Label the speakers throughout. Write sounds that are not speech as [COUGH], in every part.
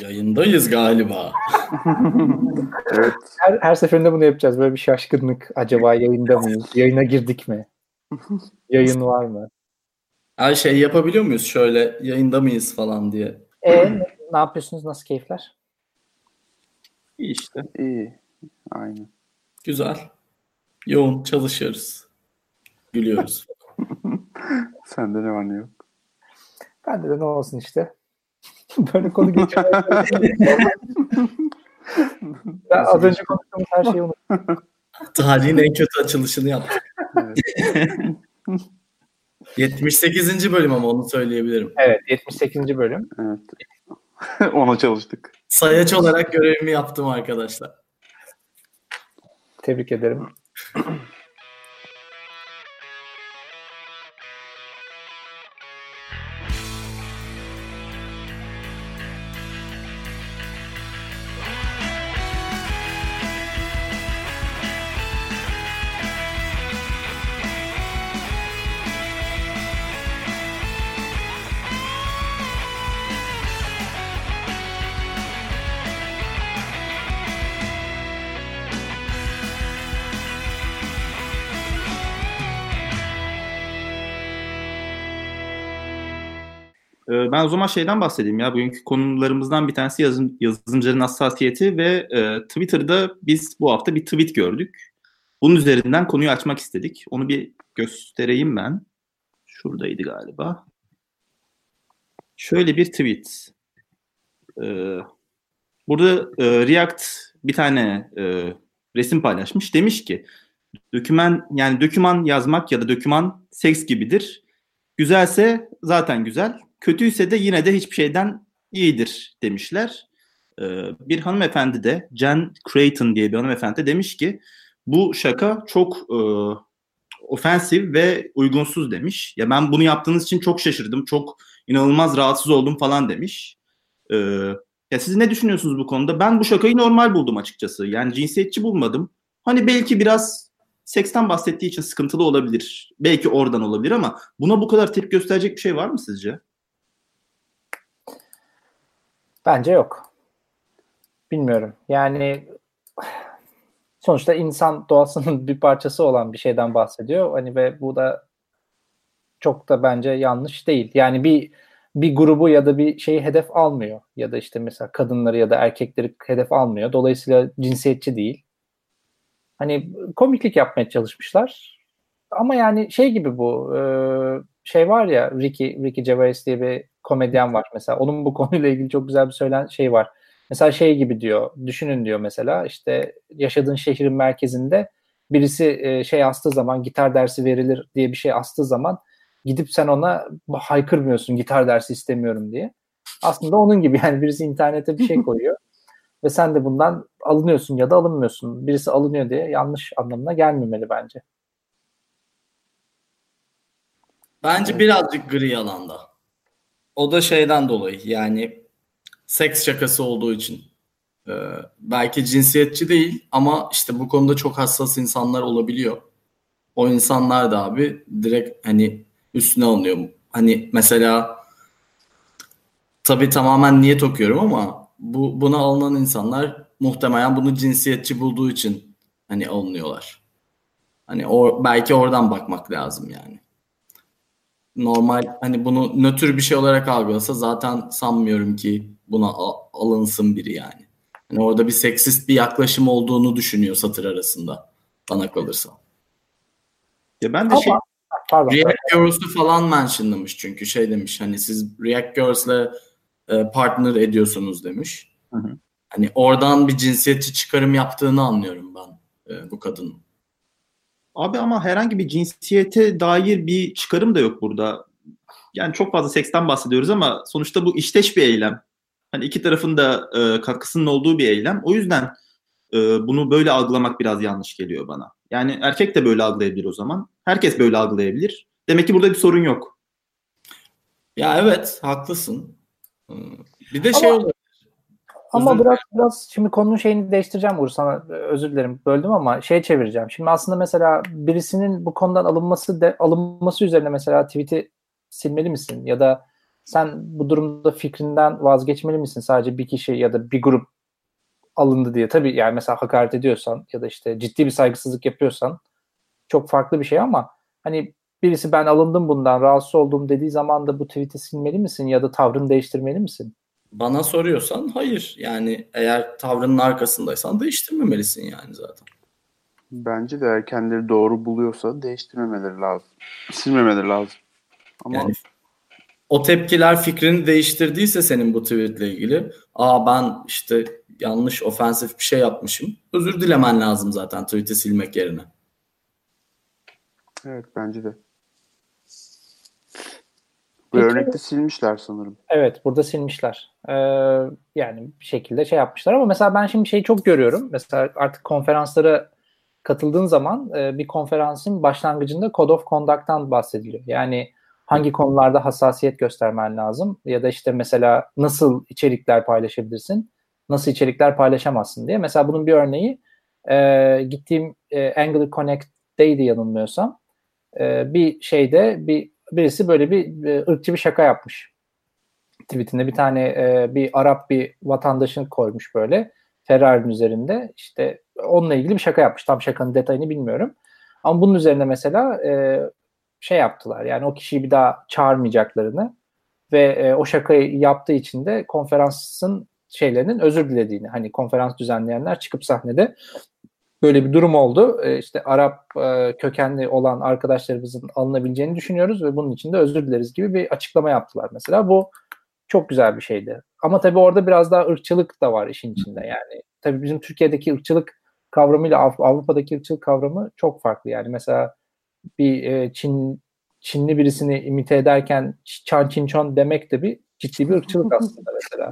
Speaker 1: Yayındayız galiba. [LAUGHS]
Speaker 2: evet.
Speaker 3: Her, her seferinde bunu yapacağız. Böyle bir şaşkınlık. Acaba yayında mıyız? Yayına girdik mi? Yayın var mı?
Speaker 1: Her şey yapabiliyor muyuz şöyle yayında mıyız falan diye.
Speaker 3: E ne yapıyorsunuz? Nasıl keyifler?
Speaker 1: İyi işte.
Speaker 2: İyi. Aynen.
Speaker 1: Güzel. Yoğun çalışıyoruz. Gülüyoruz. [LAUGHS]
Speaker 2: Sende ne var ne yok?
Speaker 3: Bende de ne olsun işte. [LAUGHS] Böyle konu geçiyor. [LAUGHS] ben az önce konuştuğumuz her şeyi unuttum. [LAUGHS]
Speaker 1: Tarihin en kötü açılışını yaptık.
Speaker 2: Evet.
Speaker 1: 78. bölüm ama onu söyleyebilirim.
Speaker 3: Evet 78. bölüm.
Speaker 2: evet. Ona çalıştık.
Speaker 1: Sayaç olarak görevimi yaptım arkadaşlar.
Speaker 3: Tebrik ederim.
Speaker 4: O zaman şeyden bahsedeyim ya. Bugünkü konularımızdan bir tanesi yazın, yazılımcıların hassasiyeti ve e, Twitter'da biz bu hafta bir tweet gördük. Bunun üzerinden konuyu açmak istedik. Onu bir göstereyim ben. Şuradaydı galiba. Şöyle bir tweet. Ee, burada e, React bir tane e, resim paylaşmış. Demiş ki döküman yani döküman yazmak ya da döküman seks gibidir. Güzelse zaten güzel. Kötüyse de yine de hiçbir şeyden iyidir demişler. Ee, bir hanımefendi de Jen Creighton diye bir hanımefendi de demiş ki bu şaka çok e, ofensif ve uygunsuz demiş. Ya ben bunu yaptığınız için çok şaşırdım. Çok inanılmaz rahatsız oldum falan demiş. Ee, ya siz ne düşünüyorsunuz bu konuda? Ben bu şakayı normal buldum açıkçası. Yani cinsiyetçi bulmadım. Hani belki biraz seksten bahsettiği için sıkıntılı olabilir. Belki oradan olabilir ama buna bu kadar tepki gösterecek bir şey var mı sizce?
Speaker 3: Bence yok. Bilmiyorum. Yani sonuçta insan doğasının bir parçası olan bir şeyden bahsediyor. Hani ve bu da çok da bence yanlış değil. Yani bir bir grubu ya da bir şeyi hedef almıyor. Ya da işte mesela kadınları ya da erkekleri hedef almıyor. Dolayısıyla cinsiyetçi değil. Hani komiklik yapmaya çalışmışlar. Ama yani şey gibi bu şey var ya Ricky Ricky Gervais diye bir komedyen var mesela. Onun bu [LAUGHS] konuyla ilgili çok güzel bir söylen şey var. Mesela şey gibi diyor. Düşünün diyor mesela işte yaşadığın şehrin merkezinde birisi e, şey astığı zaman gitar dersi verilir diye bir şey astığı zaman gidip sen ona haykırmıyorsun gitar dersi istemiyorum diye. Aslında onun gibi yani birisi internete bir şey [LAUGHS] koyuyor ve sen de bundan alınıyorsun ya da alınmıyorsun. Birisi alınıyor diye yanlış anlamına gelmemeli bence.
Speaker 1: Bence birazcık gri alanda. O da şeyden dolayı yani seks şakası olduğu için. Ee, belki cinsiyetçi değil ama işte bu konuda çok hassas insanlar olabiliyor. O insanlar da abi direkt hani üstüne alınıyor. Hani mesela tabii tamamen niyet okuyorum ama bu buna alınan insanlar muhtemelen bunu cinsiyetçi bulduğu için hani alınıyorlar. Hani o belki oradan bakmak lazım yani. Normal hani bunu nötr bir şey olarak algılasa zaten sanmıyorum ki buna alınsın biri yani. Hani orada bir seksist bir yaklaşım olduğunu düşünüyor satır arasında bana kalırsa.
Speaker 4: Ya ben de
Speaker 3: Ama,
Speaker 4: şey
Speaker 3: pardon,
Speaker 1: React Girls'u falan mentionlamış çünkü şey demiş hani siz React Girls'le e, partner ediyorsunuz demiş.
Speaker 4: Hı hı.
Speaker 1: Hani oradan bir cinsiyetçi çıkarım yaptığını anlıyorum ben e, bu kadının.
Speaker 4: Abi ama herhangi bir cinsiyete dair bir çıkarım da yok burada. Yani çok fazla seksten bahsediyoruz ama sonuçta bu işteş bir eylem. Hani iki tarafın da e, katkısının olduğu bir eylem. O yüzden e, bunu böyle algılamak biraz yanlış geliyor bana. Yani erkek de böyle algılayabilir o zaman. Herkes böyle algılayabilir. Demek ki burada bir sorun yok.
Speaker 1: Ya evet haklısın. Bir de şey
Speaker 3: Ama-
Speaker 1: olur.
Speaker 3: Ama biraz biraz şimdi konunun şeyini değiştireceğim Uğur sana özür dilerim böldüm ama şey çevireceğim. Şimdi aslında mesela birisinin bu konudan alınması de alınması üzerine mesela tweet'i silmeli misin ya da sen bu durumda fikrinden vazgeçmeli misin? Sadece bir kişi ya da bir grup alındı diye. Tabii yani mesela hakaret ediyorsan ya da işte ciddi bir saygısızlık yapıyorsan çok farklı bir şey ama hani birisi ben alındım bundan rahatsız oldum dediği zaman da bu tweet'i silmeli misin ya da tavrını değiştirmeli misin?
Speaker 1: Bana soruyorsan hayır. Yani eğer tavrının arkasındaysan değiştirmemelisin yani zaten.
Speaker 2: Bence de eğer kendileri doğru buluyorsa değiştirmemeleri lazım. Silmemeleri lazım. Ama
Speaker 1: Yani o tepkiler fikrini değiştirdiyse senin bu tweetle ilgili aa ben işte yanlış ofensif bir şey yapmışım. Özür dilemen lazım zaten tweet'i silmek yerine.
Speaker 2: evet bence de. Bu örnekte silmişler sanırım.
Speaker 3: Evet burada silmişler. Ee, yani bir şekilde şey yapmışlar ama mesela ben şimdi şeyi çok görüyorum. Mesela artık konferanslara katıldığın zaman e, bir konferansın başlangıcında Code of Conduct'tan bahsediliyor. Yani hangi konularda hassasiyet göstermen lazım ya da işte mesela nasıl içerikler paylaşabilirsin, nasıl içerikler paylaşamazsın diye. Mesela bunun bir örneği e, gittiğim e, Angular Connect'teydi yanılmıyorsam. E, bir şeyde bir birisi böyle bir e, ırkçı bir şaka yapmış. Tweetinde bir tane e, bir Arap bir vatandaşın koymuş böyle Ferrari'nin üzerinde işte onunla ilgili bir şaka yapmış. Tam şakanın detayını bilmiyorum. Ama bunun üzerine mesela e, şey yaptılar. Yani o kişiyi bir daha çağırmayacaklarını ve e, o şakayı yaptığı için de konferansın şeylerinin özür dilediğini hani konferans düzenleyenler çıkıp sahnede böyle bir durum oldu. E, işte Arap e, kökenli olan arkadaşlarımızın alınabileceğini düşünüyoruz ve bunun için de özür dileriz gibi bir açıklama yaptılar mesela. Bu çok güzel bir şeydi. Ama tabii orada biraz daha ırkçılık da var işin içinde yani. Tabii bizim Türkiye'deki ırkçılık kavramıyla Av- Avrupa'daki ırkçılık kavramı çok farklı. Yani mesela bir e, Çin Çinli birisini imite ederken Çan Çin Çon demek de bir ciddi bir ırkçılık aslında mesela.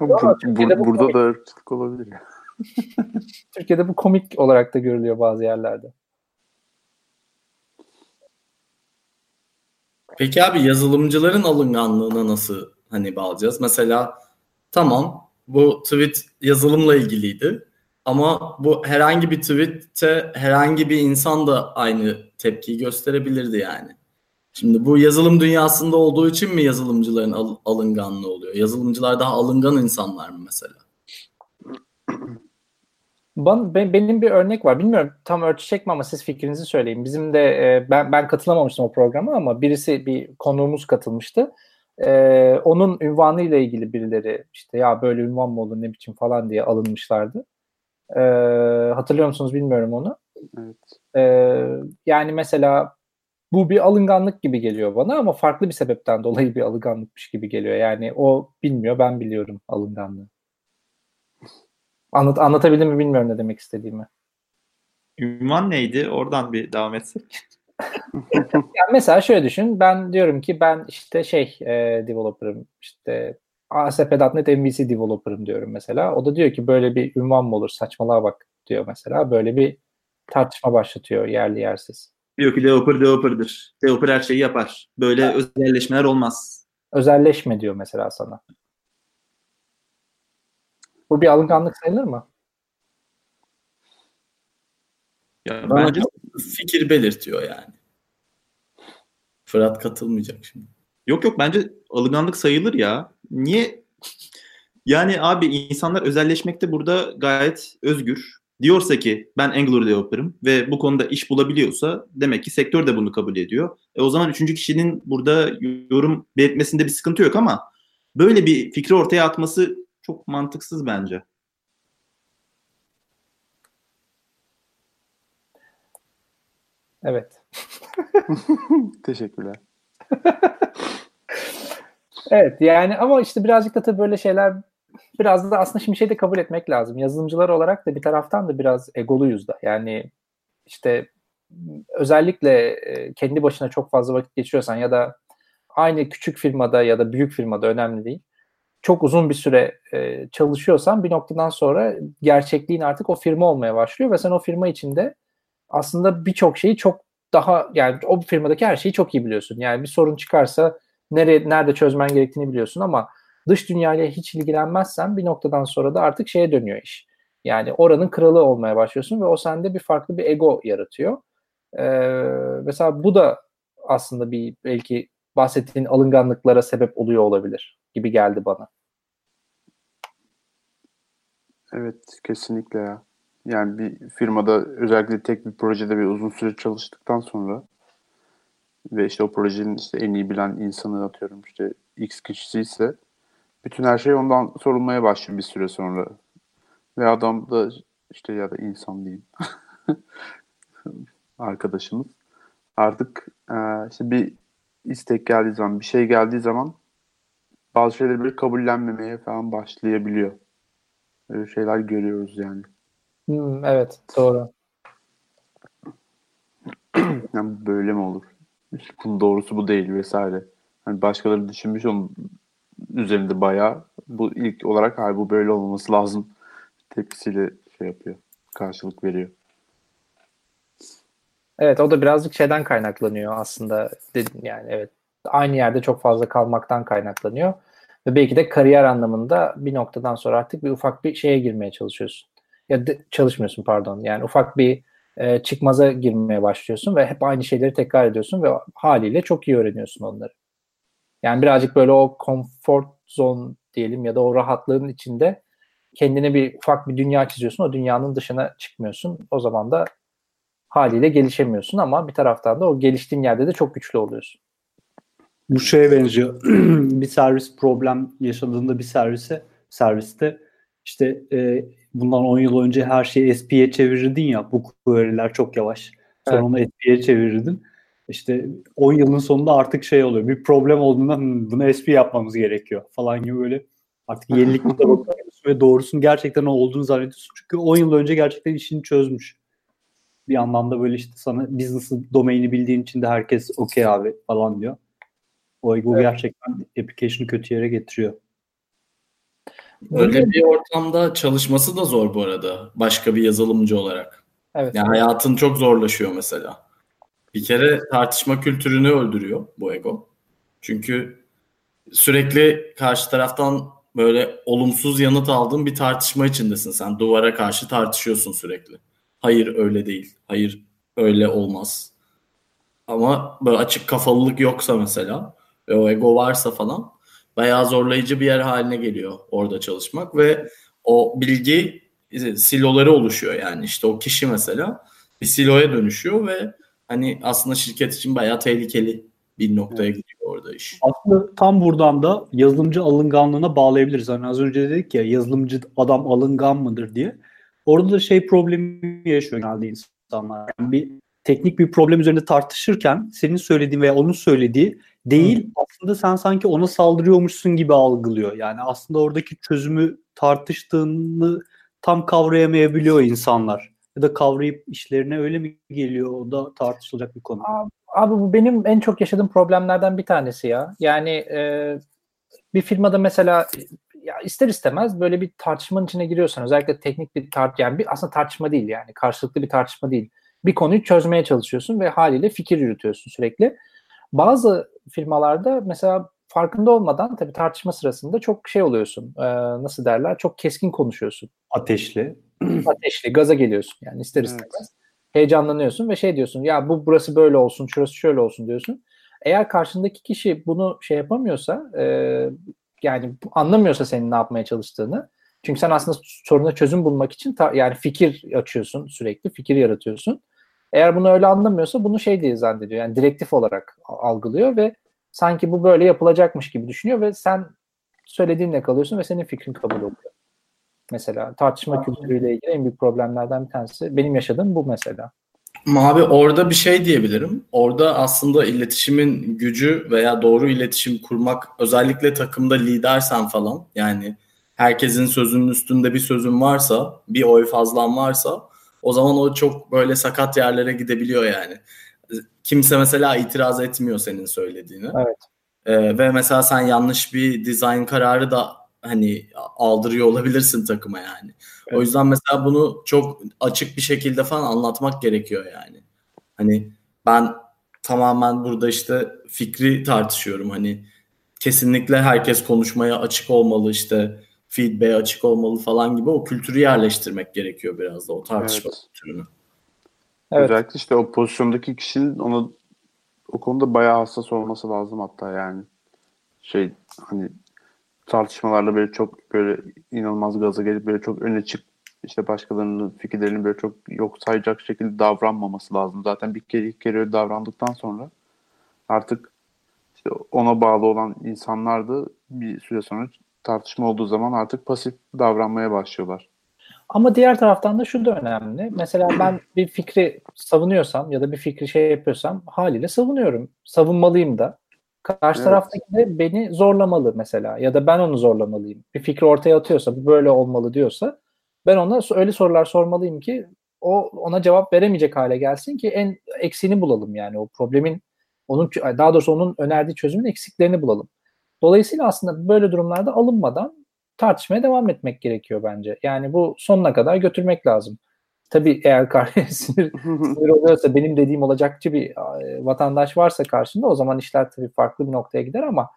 Speaker 3: [LAUGHS]
Speaker 2: Bu-
Speaker 3: Ama Türkiye'de
Speaker 2: bu-
Speaker 3: bu
Speaker 2: burada da ırkçılık olabilir.
Speaker 3: Türkiye'de bu komik olarak da görülüyor bazı yerlerde.
Speaker 1: Peki abi yazılımcıların alınganlığına nasıl hani bağlayacağız? Mesela tamam bu tweet yazılımla ilgiliydi ama bu herhangi bir tweette herhangi bir insan da aynı tepkiyi gösterebilirdi yani. Şimdi bu yazılım dünyasında olduğu için mi yazılımcıların al- alınganlığı oluyor? Yazılımcılar daha alıngan insanlar mı mesela? [CLEARS THROAT]
Speaker 3: Ban, be- benim bir örnek var. Bilmiyorum tam ölçecek mi ama siz fikrinizi söyleyin. Bizim de e, ben ben katılamamıştım o programa ama birisi bir konuğumuz katılmıştı. E, onun ünvanı ile ilgili birileri işte ya böyle ünvan mı olur ne biçim falan diye alınmışlardı. E, hatırlıyor musunuz bilmiyorum onu.
Speaker 2: Evet.
Speaker 3: E, yani mesela bu bir alınganlık gibi geliyor bana ama farklı bir sebepten dolayı bir alınganlıkmış gibi geliyor. Yani o bilmiyor ben biliyorum alınganlığı. Anlat, anlatabildim mi bilmiyorum ne demek istediğimi.
Speaker 4: Ünvan neydi? Oradan bir devam etsek. [LAUGHS] [LAUGHS]
Speaker 3: Yani mesela şöyle düşün. Ben diyorum ki ben işte şey e, developer'ım işte ASP.NET MVC developer'ım diyorum mesela. O da diyor ki böyle bir ünvan mı olur saçmalığa bak diyor mesela. Böyle bir tartışma başlatıyor yerli yersiz.
Speaker 4: Diyor ki developer developer'dır. Developer her şeyi yapar. Böyle özelleşmeler olmaz.
Speaker 3: Özelleşme diyor mesela sana. Bu bir alınganlık sayılır mı?
Speaker 4: Ya
Speaker 1: Bana
Speaker 4: bence
Speaker 1: fikir belirtiyor yani. Fırat katılmayacak şimdi.
Speaker 4: Yok yok bence alınganlık sayılır ya. Niye? Yani abi insanlar özelleşmekte burada gayet özgür. Diyorsa ki ben Angular developer'ım ve bu konuda iş bulabiliyorsa demek ki sektör de bunu kabul ediyor. E o zaman üçüncü kişinin burada yorum belirtmesinde bir sıkıntı yok ama böyle bir fikri ortaya atması çok mantıksız bence.
Speaker 3: Evet. [LAUGHS]
Speaker 2: Teşekkürler. [LAUGHS]
Speaker 3: Evet yani ama işte birazcık da tabii böyle şeyler biraz da aslında şimdi şey de kabul etmek lazım. Yazılımcılar olarak da bir taraftan da biraz egoluyuz da. Yani işte özellikle e, kendi başına çok fazla vakit geçiriyorsan ya da aynı küçük firmada ya da büyük firmada önemli değil. Çok uzun bir süre e, çalışıyorsan bir noktadan sonra gerçekliğin artık o firma olmaya başlıyor ve sen o firma içinde aslında birçok şeyi çok daha yani o firmadaki her şeyi çok iyi biliyorsun. Yani bir sorun çıkarsa nereye nerede çözmen gerektiğini biliyorsun ama dış dünyayla hiç ilgilenmezsen bir noktadan sonra da artık şeye dönüyor iş. Yani oranın kralı olmaya başlıyorsun ve o sende bir farklı bir ego yaratıyor. Ee, mesela bu da aslında bir belki bahsettiğin alınganlıklara sebep oluyor olabilir gibi geldi bana.
Speaker 2: Evet kesinlikle ya. Yani bir firmada özellikle tek bir projede bir uzun süre çalıştıktan sonra ve işte o projenin işte en iyi bilen insanı atıyorum işte X kişisi ise bütün her şey ondan sorulmaya başlıyor bir süre sonra. Ve adam da işte ya da insan diyeyim [LAUGHS] arkadaşımız artık e, işte bir istek geldiği zaman bir şey geldiği zaman bazı şeyleri bir kabullenmemeye falan başlayabiliyor. Öyle şeyler görüyoruz yani.
Speaker 3: Hmm, evet doğru. [CLEARS THROAT]
Speaker 2: yani böyle mi olur? İşte bunun doğrusu bu değil vesaire. Hani başkaları düşünmüş onun üzerinde bayağı bu ilk olarak hayır bu böyle olmaması lazım tepkisiyle şey yapıyor. Karşılık veriyor.
Speaker 3: Evet o da birazcık şeyden kaynaklanıyor aslında. Yani evet aynı yerde çok fazla kalmaktan kaynaklanıyor. Ve belki de kariyer anlamında bir noktadan sonra artık bir ufak bir şeye girmeye çalışıyorsun. Ya de, çalışmıyorsun pardon. Yani ufak bir e, çıkmaza girmeye başlıyorsun ve hep aynı şeyleri tekrar ediyorsun ve haliyle çok iyi öğreniyorsun onları. Yani birazcık böyle o comfort zone diyelim ya da o rahatlığın içinde kendine bir ufak bir dünya çiziyorsun. O dünyanın dışına çıkmıyorsun. O zaman da haliyle gelişemiyorsun ama bir taraftan da o geliştiğin yerde de çok güçlü oluyorsun.
Speaker 5: Bu şeye benziyor. [CLEARS THROAT] bir servis problem yaşadığında bir servise serviste işte e, bundan 10 yıl önce her şeyi SP'ye çevirirdin ya bu query'ler çok yavaş. Sonra evet. onu SP'ye çevirirdin. İşte 10 yılın sonunda artık şey oluyor. Bir problem olduğunda bunu SP yapmamız gerekiyor falan gibi böyle artık yenilikle [LAUGHS] bakıyorsun ve doğrusun gerçekten o olduğunu zannediyorsun. Çünkü 10 yıl önce gerçekten işini çözmüş. Bir anlamda böyle işte sana business domaini bildiğin için de herkes okey abi falan diyor. O ego evet. gerçekten application'ı kötü yere getiriyor.
Speaker 1: Öyle bir ortamda çalışması da zor bu arada. Başka bir yazılımcı olarak. Evet. Yani hayatın çok zorlaşıyor mesela. Bir kere tartışma kültürünü öldürüyor bu ego. Çünkü sürekli karşı taraftan böyle olumsuz yanıt aldığın bir tartışma içindesin. Sen duvara karşı tartışıyorsun sürekli. Hayır öyle değil. Hayır öyle olmaz. Ama böyle açık kafalılık yoksa mesela ve o ego varsa falan bayağı zorlayıcı bir yer haline geliyor orada çalışmak ve o bilgi e, siloları oluşuyor yani işte o kişi mesela bir siloya dönüşüyor ve hani aslında şirket için bayağı tehlikeli bir noktaya gidiyor orada iş.
Speaker 5: Aslında tam buradan da yazılımcı alınganlığına bağlayabiliriz. Hani az önce dedik ya yazılımcı adam alıngan mıdır diye. Orada da şey problemi yaşıyor genelde insanlar. Yani bir teknik bir problem üzerinde tartışırken senin söylediğin veya onun söylediği değil Hı. aslında sen sanki ona saldırıyormuşsun gibi algılıyor. Yani aslında oradaki çözümü tartıştığını tam kavrayamayabiliyor insanlar. Ya da kavrayıp işlerine öyle mi geliyor o da tartışılacak bir konu.
Speaker 3: Abi, abi bu benim en çok yaşadığım problemlerden bir tanesi ya. Yani e, bir firmada mesela ya ister istemez böyle bir tartışmanın içine giriyorsan özellikle teknik bir tart yani bir aslında tartışma değil yani karşılıklı bir tartışma değil. Bir konuyu çözmeye çalışıyorsun ve haliyle fikir yürütüyorsun sürekli. Bazı firmalarda mesela farkında olmadan tabii tartışma sırasında çok şey oluyorsun. E, nasıl derler? Çok keskin konuşuyorsun.
Speaker 5: Ateşli. [CLEARS THROAT]
Speaker 3: Ateşli, gaza geliyorsun yani ister istemez. Evet. Heyecanlanıyorsun ve şey diyorsun ya bu burası böyle olsun, şurası şöyle olsun diyorsun. Eğer karşındaki kişi bunu şey yapamıyorsa e, yani anlamıyorsa senin ne yapmaya çalıştığını çünkü sen aslında soruna çözüm bulmak için ta, yani fikir açıyorsun sürekli, fikir yaratıyorsun. Eğer bunu öyle anlamıyorsa bunu şey diye zannediyor. Yani direktif olarak algılıyor ve sanki bu böyle yapılacakmış gibi düşünüyor ve sen söylediğinle kalıyorsun ve senin fikrin kabul oluyor. Mesela tartışma kültürüyle ilgili en büyük problemlerden bir tanesi benim yaşadığım bu mesela.
Speaker 1: Abi orada bir şey diyebilirim. Orada aslında iletişimin gücü veya doğru iletişim kurmak özellikle takımda lidersen falan yani herkesin sözünün üstünde bir sözün varsa bir oy fazlan varsa o zaman o çok böyle sakat yerlere gidebiliyor yani. Kimse mesela itiraz etmiyor senin söylediğini.
Speaker 3: Evet.
Speaker 1: Ee, ve mesela sen yanlış bir dizayn kararı da hani aldırıyor olabilirsin takıma yani. Evet. O yüzden mesela bunu çok açık bir şekilde falan anlatmak gerekiyor yani. Hani ben tamamen burada işte fikri tartışıyorum hani kesinlikle herkes konuşmaya açık olmalı işte feedback'e açık olmalı falan gibi o kültürü yerleştirmek gerekiyor biraz da o tartışma evet. kültürünü.
Speaker 2: Evet. Özellikle işte o pozisyondaki kişinin ona o konuda bayağı hassas olması lazım hatta yani. Şey hani tartışmalarla böyle çok böyle inanılmaz gaza gelip böyle çok öne çık işte başkalarının fikirlerini böyle çok yok sayacak şekilde davranmaması lazım. Zaten bir kere iki kere öyle davrandıktan sonra artık işte ona bağlı olan insanlar da bir süre sonra tartışma olduğu zaman artık pasif davranmaya başlıyorlar.
Speaker 3: Ama diğer taraftan da şu da önemli. Mesela ben bir fikri savunuyorsam ya da bir fikri şey yapıyorsam haliyle savunuyorum. Savunmalıyım da. Karşı
Speaker 2: Evet.
Speaker 3: taraftaki de beni zorlamalı mesela ya da ben onu zorlamalıyım. Bir fikri ortaya atıyorsa bu böyle olmalı diyorsa ben ona öyle sorular sormalıyım ki o ona cevap veremeyecek hale gelsin ki en eksiğini bulalım yani o problemin onun daha doğrusu onun önerdiği çözümün eksiklerini bulalım. Dolayısıyla aslında böyle durumlarda alınmadan tartışmaya devam etmek gerekiyor bence. Yani bu sonuna kadar götürmek lazım. Tabii eğer [LAUGHS] sinir, sinir oluyorsa benim dediğim olacakçı bir e, vatandaş varsa karşında o zaman işler tabii farklı bir noktaya gider ama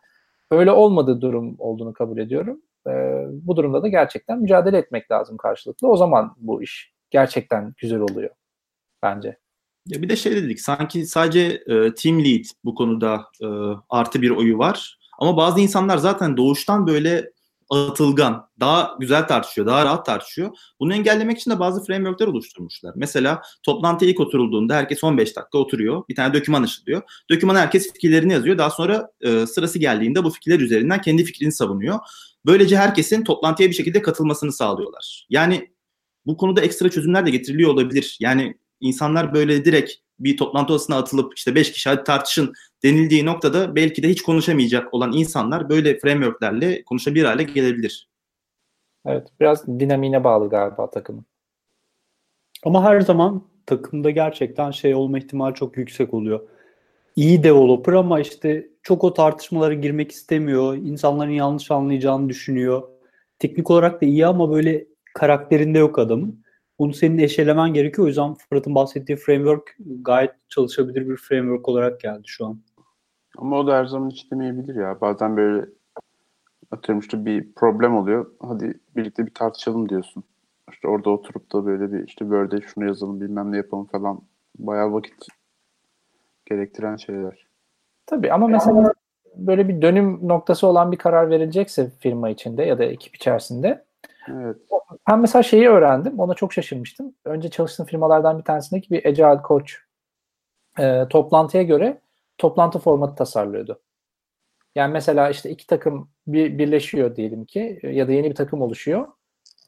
Speaker 3: öyle olmadığı durum olduğunu kabul ediyorum. E, bu durumda da gerçekten mücadele etmek lazım karşılıklı. O zaman bu iş gerçekten güzel oluyor bence.
Speaker 4: Ya bir de şey dedik sanki sadece e, team lead bu konuda e, artı bir oyu var. Ama bazı insanlar zaten doğuştan böyle atılgan, daha güzel tartışıyor, daha rahat tartışıyor. Bunu engellemek için de bazı frameworkler oluşturmuşlar. Mesela toplantıya ilk oturulduğunda herkes 15 dakika oturuyor. Bir tane doküman açılıyor. Dokümana herkes fikirlerini yazıyor. Daha sonra e, sırası geldiğinde bu fikirler üzerinden kendi fikrini savunuyor. Böylece herkesin toplantıya bir şekilde katılmasını sağlıyorlar. Yani bu konuda ekstra çözümler de getiriliyor olabilir. Yani insanlar böyle direkt bir toplantı odasına atılıp işte 5 kişi hadi tartışın denildiği noktada belki de hiç konuşamayacak olan insanlar böyle frameworklerle konuşabilir hale gelebilir.
Speaker 3: Evet, biraz dinamiğine bağlı galiba takımın.
Speaker 5: Ama her zaman takımda gerçekten şey olma ihtimali çok yüksek oluyor. İyi developer ama işte çok o tartışmalara girmek istemiyor. İnsanların yanlış anlayacağını düşünüyor. Teknik olarak da iyi ama böyle karakterinde yok adamın. Onu senin eşelemen gerekiyor. O yüzden Fırat'ın bahsettiği framework gayet çalışabilir bir framework olarak geldi şu an.
Speaker 2: Ama o da her zaman hiç demeyebilir ya. Bazen böyle atıyorum işte bir problem oluyor. Hadi birlikte bir tartışalım diyorsun. İşte orada oturup da böyle bir işte Word'e şunu yazalım bilmem ne yapalım falan. Bayağı vakit gerektiren şeyler.
Speaker 3: Tabii ama mesela böyle bir dönüm noktası olan bir karar verilecekse firma içinde ya da ekip içerisinde
Speaker 2: Evet.
Speaker 3: ben mesela şeyi öğrendim. Ona çok şaşırmıştım. Önce çalıştığım firmalardan bir tanesindeki bir Agile Coach e, toplantıya göre toplantı formatı tasarlıyordu. Yani mesela işte iki takım bir, birleşiyor diyelim ki ya da yeni bir takım oluşuyor.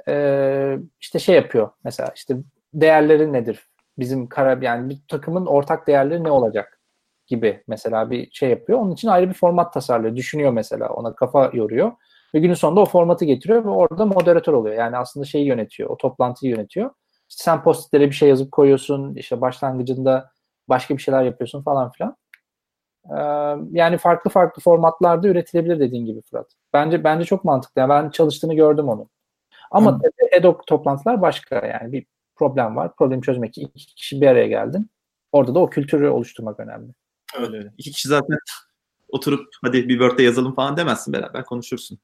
Speaker 3: E, işte şey yapıyor mesela işte değerleri nedir? Bizim kara yani bir takımın ortak değerleri ne olacak gibi mesela bir şey yapıyor. Onun için ayrı bir format tasarlıyor. Düşünüyor mesela ona kafa yoruyor. Ve günün sonunda o formatı getiriyor ve orada moderatör oluyor. Yani aslında şeyi yönetiyor. O toplantıyı yönetiyor. İşte sen postitlere bir şey yazıp koyuyorsun. işte başlangıcında başka bir şeyler yapıyorsun falan filan. Ee, yani farklı farklı formatlarda üretilebilir dediğin gibi Fırat. Bence bence çok mantıklı. Yani ben çalıştığını gördüm onu. Ama ad hoc toplantılar başka. Yani bir problem var. Problemi çözmek için iki kişi bir araya geldin. Orada da o kültürü oluşturmak önemli.
Speaker 4: Öyle öyle. İki kişi zaten oturup hadi bir Word'de yazalım falan demezsin beraber konuşursun.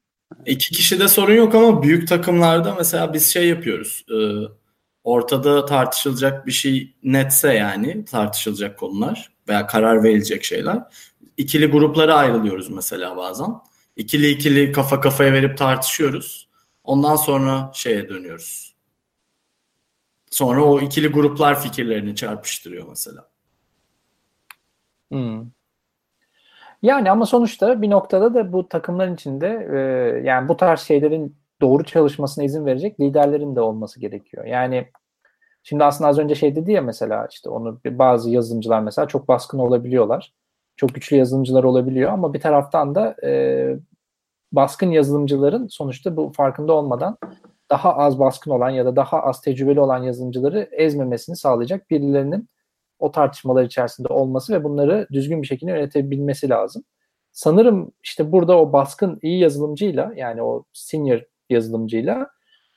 Speaker 1: İki kişide sorun yok ama büyük takımlarda mesela biz şey yapıyoruz. E, ortada tartışılacak bir şey netse yani tartışılacak konular veya karar verilecek şeyler. İkili gruplara ayrılıyoruz mesela bazen. İkili ikili kafa kafaya verip tartışıyoruz. Ondan sonra şeye dönüyoruz. Sonra o ikili gruplar fikirlerini çarpıştırıyor mesela.
Speaker 3: Hmm. Yani ama sonuçta bir noktada da bu takımların içinde e, yani bu tarz şeylerin doğru çalışmasına izin verecek liderlerin de olması gerekiyor. Yani şimdi aslında az önce şey dedi ya mesela işte onu bazı yazılımcılar mesela çok baskın olabiliyorlar. Çok güçlü yazılımcılar olabiliyor ama bir taraftan da e, baskın yazılımcıların sonuçta bu farkında olmadan daha az baskın olan ya da daha az tecrübeli olan yazılımcıları ezmemesini sağlayacak birilerinin o tartışmalar içerisinde olması ve bunları düzgün bir şekilde yönetebilmesi lazım. Sanırım işte burada o baskın iyi yazılımcıyla yani o senior yazılımcıyla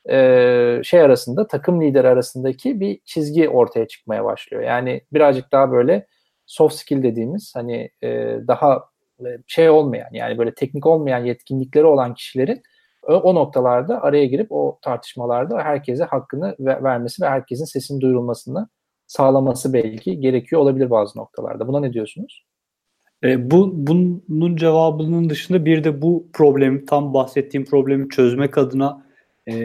Speaker 3: e, şey arasında takım lideri arasındaki bir çizgi ortaya çıkmaya başlıyor. Yani birazcık daha böyle soft skill dediğimiz hani e, daha şey olmayan yani böyle teknik olmayan yetkinlikleri olan kişilerin o, noktalarda araya girip o tartışmalarda herkese hakkını vermesi ve herkesin sesinin duyurulmasını sağlaması belki gerekiyor olabilir bazı noktalarda. Buna ne diyorsunuz?
Speaker 5: E, bu bunun cevabının dışında bir de bu problemi tam bahsettiğim problemi çözmek adına e,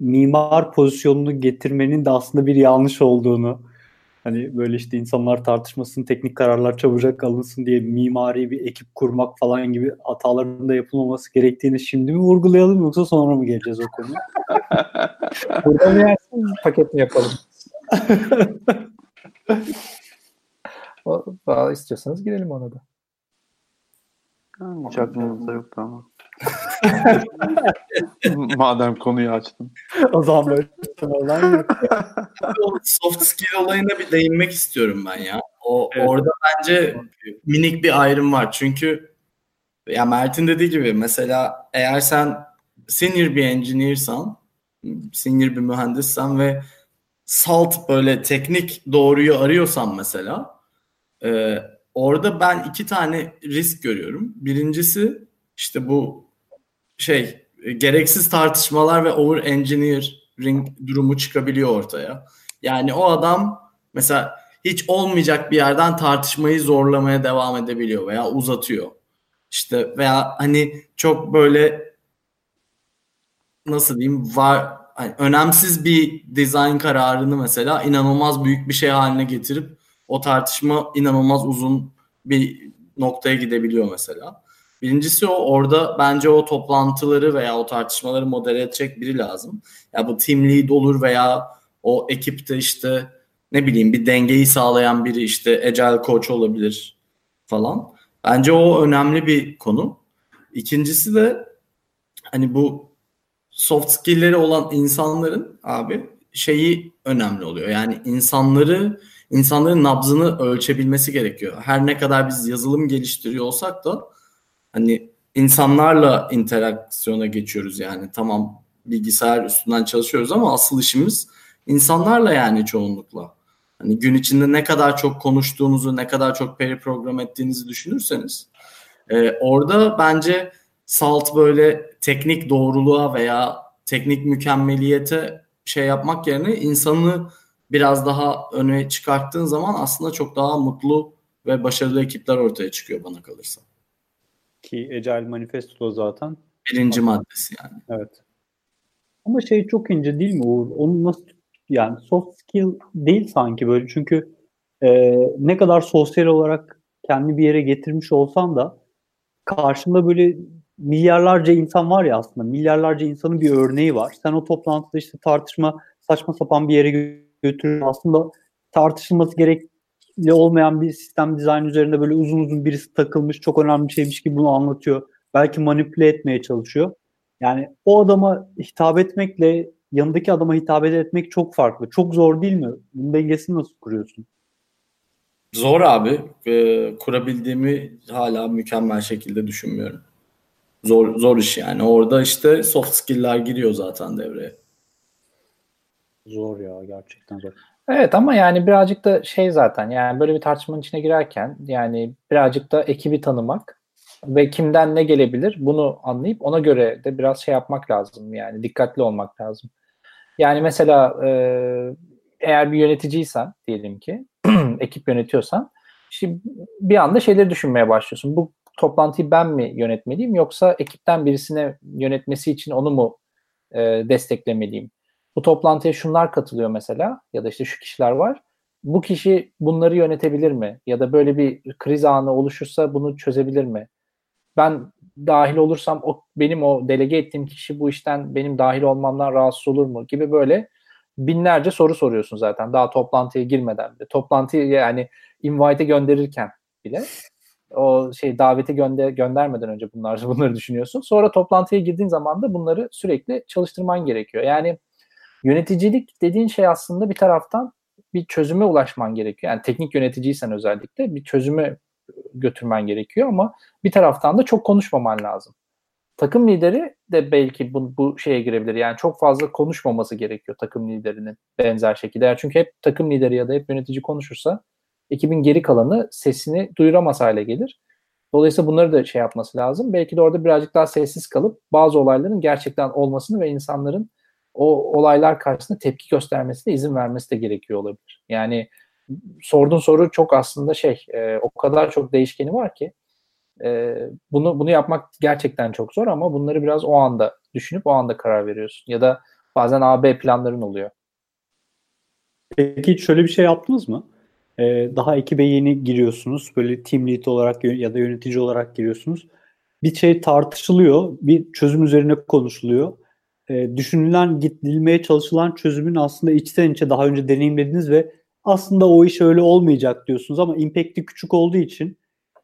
Speaker 5: mimar pozisyonunu getirmenin de aslında bir yanlış olduğunu hani böyle işte insanlar tartışmasın teknik kararlar çabucak alınsın diye mimari bir ekip kurmak falan gibi hataların da yapılmaması gerektiğini şimdi mi vurgulayalım yoksa sonra mı geleceğiz o konuya? [LAUGHS] [LAUGHS]
Speaker 3: Burada mı yersin paket mi yapalım? [LAUGHS] o, daha istiyorsanız girelim ona da.
Speaker 2: Yani hiç aklımızda yoktu ama. [LAUGHS] Madem konuyu açtın.
Speaker 5: o zaman böyle olan yok.
Speaker 1: o [LAUGHS] soft skill olayına bir değinmek istiyorum ben ya. O
Speaker 5: Evet.
Speaker 1: orada bence minik bir ayrım var. Çünkü ya Mert'in dediği gibi mesela eğer sen senior bir engineer'san, senior bir mühendissen ve salt böyle teknik doğruyu arıyorsan mesela e, orada ben iki tane risk görüyorum. Birincisi işte bu şey e, gereksiz tartışmalar ve over engineering durumu çıkabiliyor ortaya. Yani o adam mesela hiç olmayacak bir yerden tartışmayı zorlamaya devam edebiliyor veya uzatıyor. İşte veya hani çok böyle nasıl diyeyim var hani önemsiz bir dizayn kararını mesela inanılmaz büyük bir şey haline getirip o tartışma inanılmaz uzun bir noktaya gidebiliyor mesela. Birincisi o orada bence o toplantıları veya o tartışmaları modere edecek biri lazım. Ya bu team lead olur veya o ekipte işte ne bileyim bir dengeyi sağlayan biri işte agile coach olabilir falan. Bence o önemli bir konu. İkincisi de hani bu soft skill'leri olan insanların abi şeyi önemli oluyor. Yani insanları insanların nabzını ölçebilmesi gerekiyor. Her ne kadar biz yazılım geliştiriyor olsak da hani insanlarla interaksiyona geçiyoruz yani. Tamam bilgisayar üstünden çalışıyoruz ama asıl işimiz insanlarla yani çoğunlukla. Hani gün içinde ne kadar çok konuştuğunuzu, ne kadar çok peri program ettiğinizi düşünürseniz e, orada bence salt böyle teknik doğruluğa veya teknik mükemmeliyete şey yapmak yerine insanı biraz daha öne çıkarttığın zaman aslında çok daha mutlu ve başarılı ekipler ortaya çıkıyor bana kalırsa.
Speaker 5: Ki Agile Manifesto zaten.
Speaker 1: Birinci maddesi yani.
Speaker 5: Evet. Ama şey çok ince değil mi Uğur? Onu nasıl yani soft skill değil sanki böyle çünkü e, ne kadar sosyal olarak kendi bir yere getirmiş olsan da karşında böyle milyarlarca insan var ya aslında milyarlarca insanın bir örneği var. Sen o toplantıda işte tartışma saçma sapan bir yere götürür. Aslında tartışılması gerekli olmayan bir sistem dizayn üzerinde böyle uzun uzun birisi takılmış çok önemli bir şeymiş gibi bunu anlatıyor. Belki manipüle etmeye çalışıyor. Yani o adama hitap etmekle yanındaki adama hitap etmek çok farklı. Çok zor değil mi? Bunun dengesini nasıl kuruyorsun?
Speaker 1: Zor abi. Ee, kurabildiğimi hala mükemmel şekilde düşünmüyorum. Zor zor iş yani. Orada işte soft skill'ler giriyor zaten devreye.
Speaker 5: Zor ya gerçekten zor.
Speaker 3: Evet ama yani birazcık da şey zaten yani böyle bir tartışmanın içine girerken yani birazcık da ekibi tanımak ve kimden ne gelebilir bunu anlayıp ona göre de biraz şey yapmak lazım yani dikkatli olmak lazım. Yani mesela e, eğer bir yöneticiysen diyelim ki [CLEARS THROAT] ekip yönetiyorsan şimdi bir anda şeyleri düşünmeye başlıyorsun. Bu toplantıyı ben mi yönetmeliyim yoksa ekipten birisine yönetmesi için onu mu e, desteklemeliyim? Bu toplantıya şunlar katılıyor mesela ya da işte şu kişiler var. Bu kişi bunları yönetebilir mi? Ya da böyle bir kriz anı oluşursa bunu çözebilir mi? Ben dahil olursam o benim o delege ettiğim kişi bu işten benim dahil olmamdan rahatsız olur mu gibi böyle binlerce soru soruyorsun zaten daha toplantıya girmeden bile. Toplantıyı yani invite'e gönderirken bile o şey davete gönder göndermeden önce bunlar [LAUGHS] bunları düşünüyorsun. Sonra toplantıya girdiğin zaman da bunları sürekli çalıştırman gerekiyor. Yani yöneticilik dediğin şey aslında bir taraftan bir çözüme ulaşman gerekiyor. Yani teknik yöneticiysen özellikle bir çözüme götürmen gerekiyor ama bir taraftan da çok konuşmaman lazım. Takım lideri de belki bu, bu şeye girebilir. Yani çok fazla konuşmaması gerekiyor takım liderinin benzer şekilde. Çünkü hep takım lideri ya da hep yönetici konuşursa ekibin geri kalanı sesini duyuramaz hale gelir. Dolayısıyla bunları da şey yapması lazım. Belki de orada birazcık daha sessiz kalıp bazı olayların gerçekten olmasını ve insanların o olaylar karşısında tepki göstermesine izin vermesi de gerekiyor olabilir. Yani sorduğun soru çok aslında şey e, o kadar çok değişkeni var ki E, bunu bunu yapmak gerçekten çok zor ama bunları biraz o anda düşünüp o anda karar veriyorsun. Ya da bazen A-B planların oluyor.
Speaker 5: Peki şöyle bir şey yaptınız mı? Ee, daha ekibe yeni giriyorsunuz. Böyle team lead olarak ya da yönetici olarak giriyorsunuz. Bir şey tartışılıyor. Bir çözüm üzerine konuşuluyor. Ee, düşünülen, gidilmeye çalışılan çözümün aslında içten içe daha önce deneyimlediniz ve aslında o iş öyle olmayacak diyorsunuz ama impact'i küçük olduğu için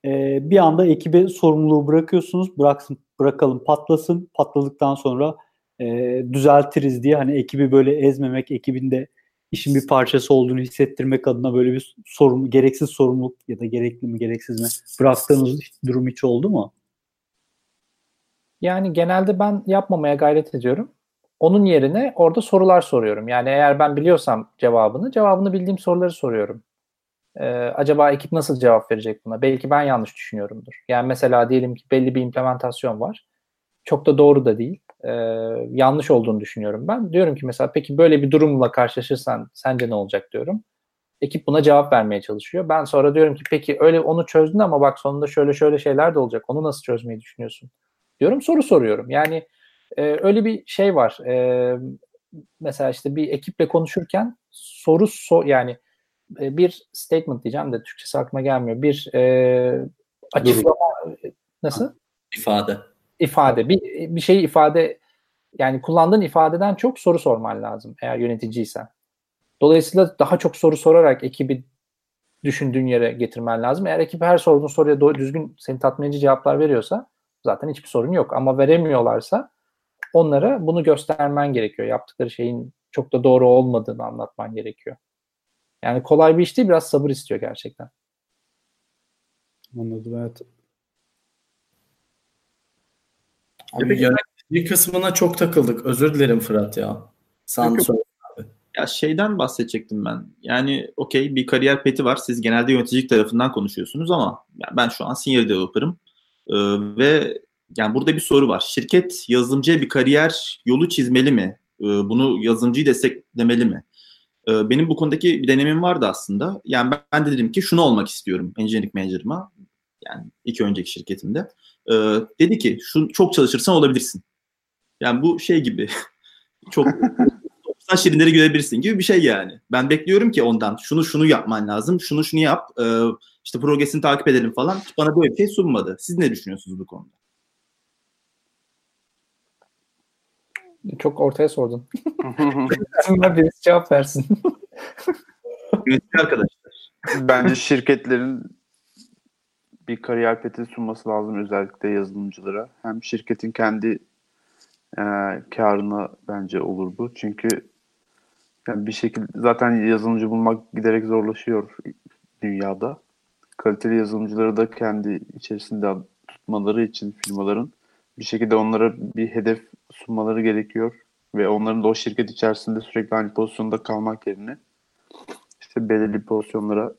Speaker 5: e, bir anda ekibe sorumluluğu bırakıyorsunuz. Bıraksın, bırakalım patlasın. Patladıktan sonra e, düzeltiriz diye hani ekibi böyle ezmemek, ekibinde işin bir parçası olduğunu hissettirmek adına böyle bir sorumlu, gereksiz sorumluluk ya da gerekli mi gereksiz mi bıraktığınız durum hiç oldu mu?
Speaker 3: Yani genelde ben yapmamaya gayret ediyorum. Onun yerine orada sorular soruyorum. Yani eğer ben biliyorsam cevabını, cevabını bildiğim soruları soruyorum. Ee, acaba ekip nasıl cevap verecek buna? Belki ben yanlış düşünüyorumdur. Yani mesela diyelim ki belli bir implementasyon var. Çok da doğru da değil. Ee, yanlış olduğunu düşünüyorum ben. Diyorum ki mesela peki böyle bir durumla karşılaşırsan sence ne olacak diyorum. Ekip buna cevap vermeye çalışıyor. Ben sonra diyorum ki peki öyle onu çözdün ama bak sonunda şöyle şöyle şeyler de olacak. Onu nasıl çözmeyi düşünüyorsun? Diyorum soru soruyorum. Yani e, öyle bir şey var. E, mesela işte bir ekiple konuşurken soru so yani e, bir statement diyeceğim de Türkçesi aklıma gelmiyor. Bir e, açıklama nasıl?
Speaker 1: İfade.
Speaker 3: İfade. Bir, bir şeyi ifade yani kullandığın ifadeden çok soru sorman lazım eğer yöneticiysen. Dolayısıyla daha çok soru sorarak ekibi düşündüğün yere getirmen lazım. Eğer ekip her sorduğun soruya doğru düzgün seni tatmin edici cevaplar veriyorsa zaten hiçbir sorun yok. Ama veremiyorlarsa onlara bunu göstermen gerekiyor. Yaptıkları şeyin çok da doğru olmadığını anlatman gerekiyor. Yani kolay bir iş değil, biraz sabır istiyor gerçekten.
Speaker 5: Anladım, evet.
Speaker 1: Abi yönetici kısmına çok takıldık. Özür dilerim Fırat ya. Sen abi.
Speaker 4: Ya şeyden bahsedecektim ben. Yani okey bir kariyer peti var. Siz genelde yöneticilik tarafından konuşuyorsunuz ama ben şu an senior developer'ım. Ee, ve yani burada bir soru var. Şirket yazılımcıya bir kariyer yolu çizmeli mi? Ee, bunu yazılımcıyı desteklemeli mi? Ee, benim bu konudaki bir denemim vardı aslında. Yani ben, ben de dedim ki şunu olmak istiyorum engineering manager'ıma. Yani iki önceki şirketimde. Ee, dedi ki şu çok çalışırsan olabilirsin. Yani bu şey gibi [LAUGHS] çok 90 [LAUGHS] şirinleri görebilirsin gibi bir şey yani. Ben bekliyorum ki ondan şunu şunu yapman lazım, şunu şunu yap, e, işte progresini takip edelim falan. Bana böyle bir şey sunmadı. Siz ne düşünüyorsunuz bu konuda?
Speaker 3: Çok ortaya sordun. [LAUGHS] Birisi cevap versin.
Speaker 4: Yönetici arkadaşlar.
Speaker 2: Bence şirketlerin bir kariyer peti sunması lazım özellikle yazılımcılara. Hem şirketin kendi e, karına bence olur bu. Çünkü yani bir şekilde zaten yazılımcı bulmak giderek zorlaşıyor dünyada. Kaliteli yazılımcıları da kendi içerisinde tutmaları için firmaların bir şekilde onlara bir hedef sunmaları gerekiyor ve onların da o şirket içerisinde sürekli aynı pozisyonda kalmak yerine işte belirli pozisyonlara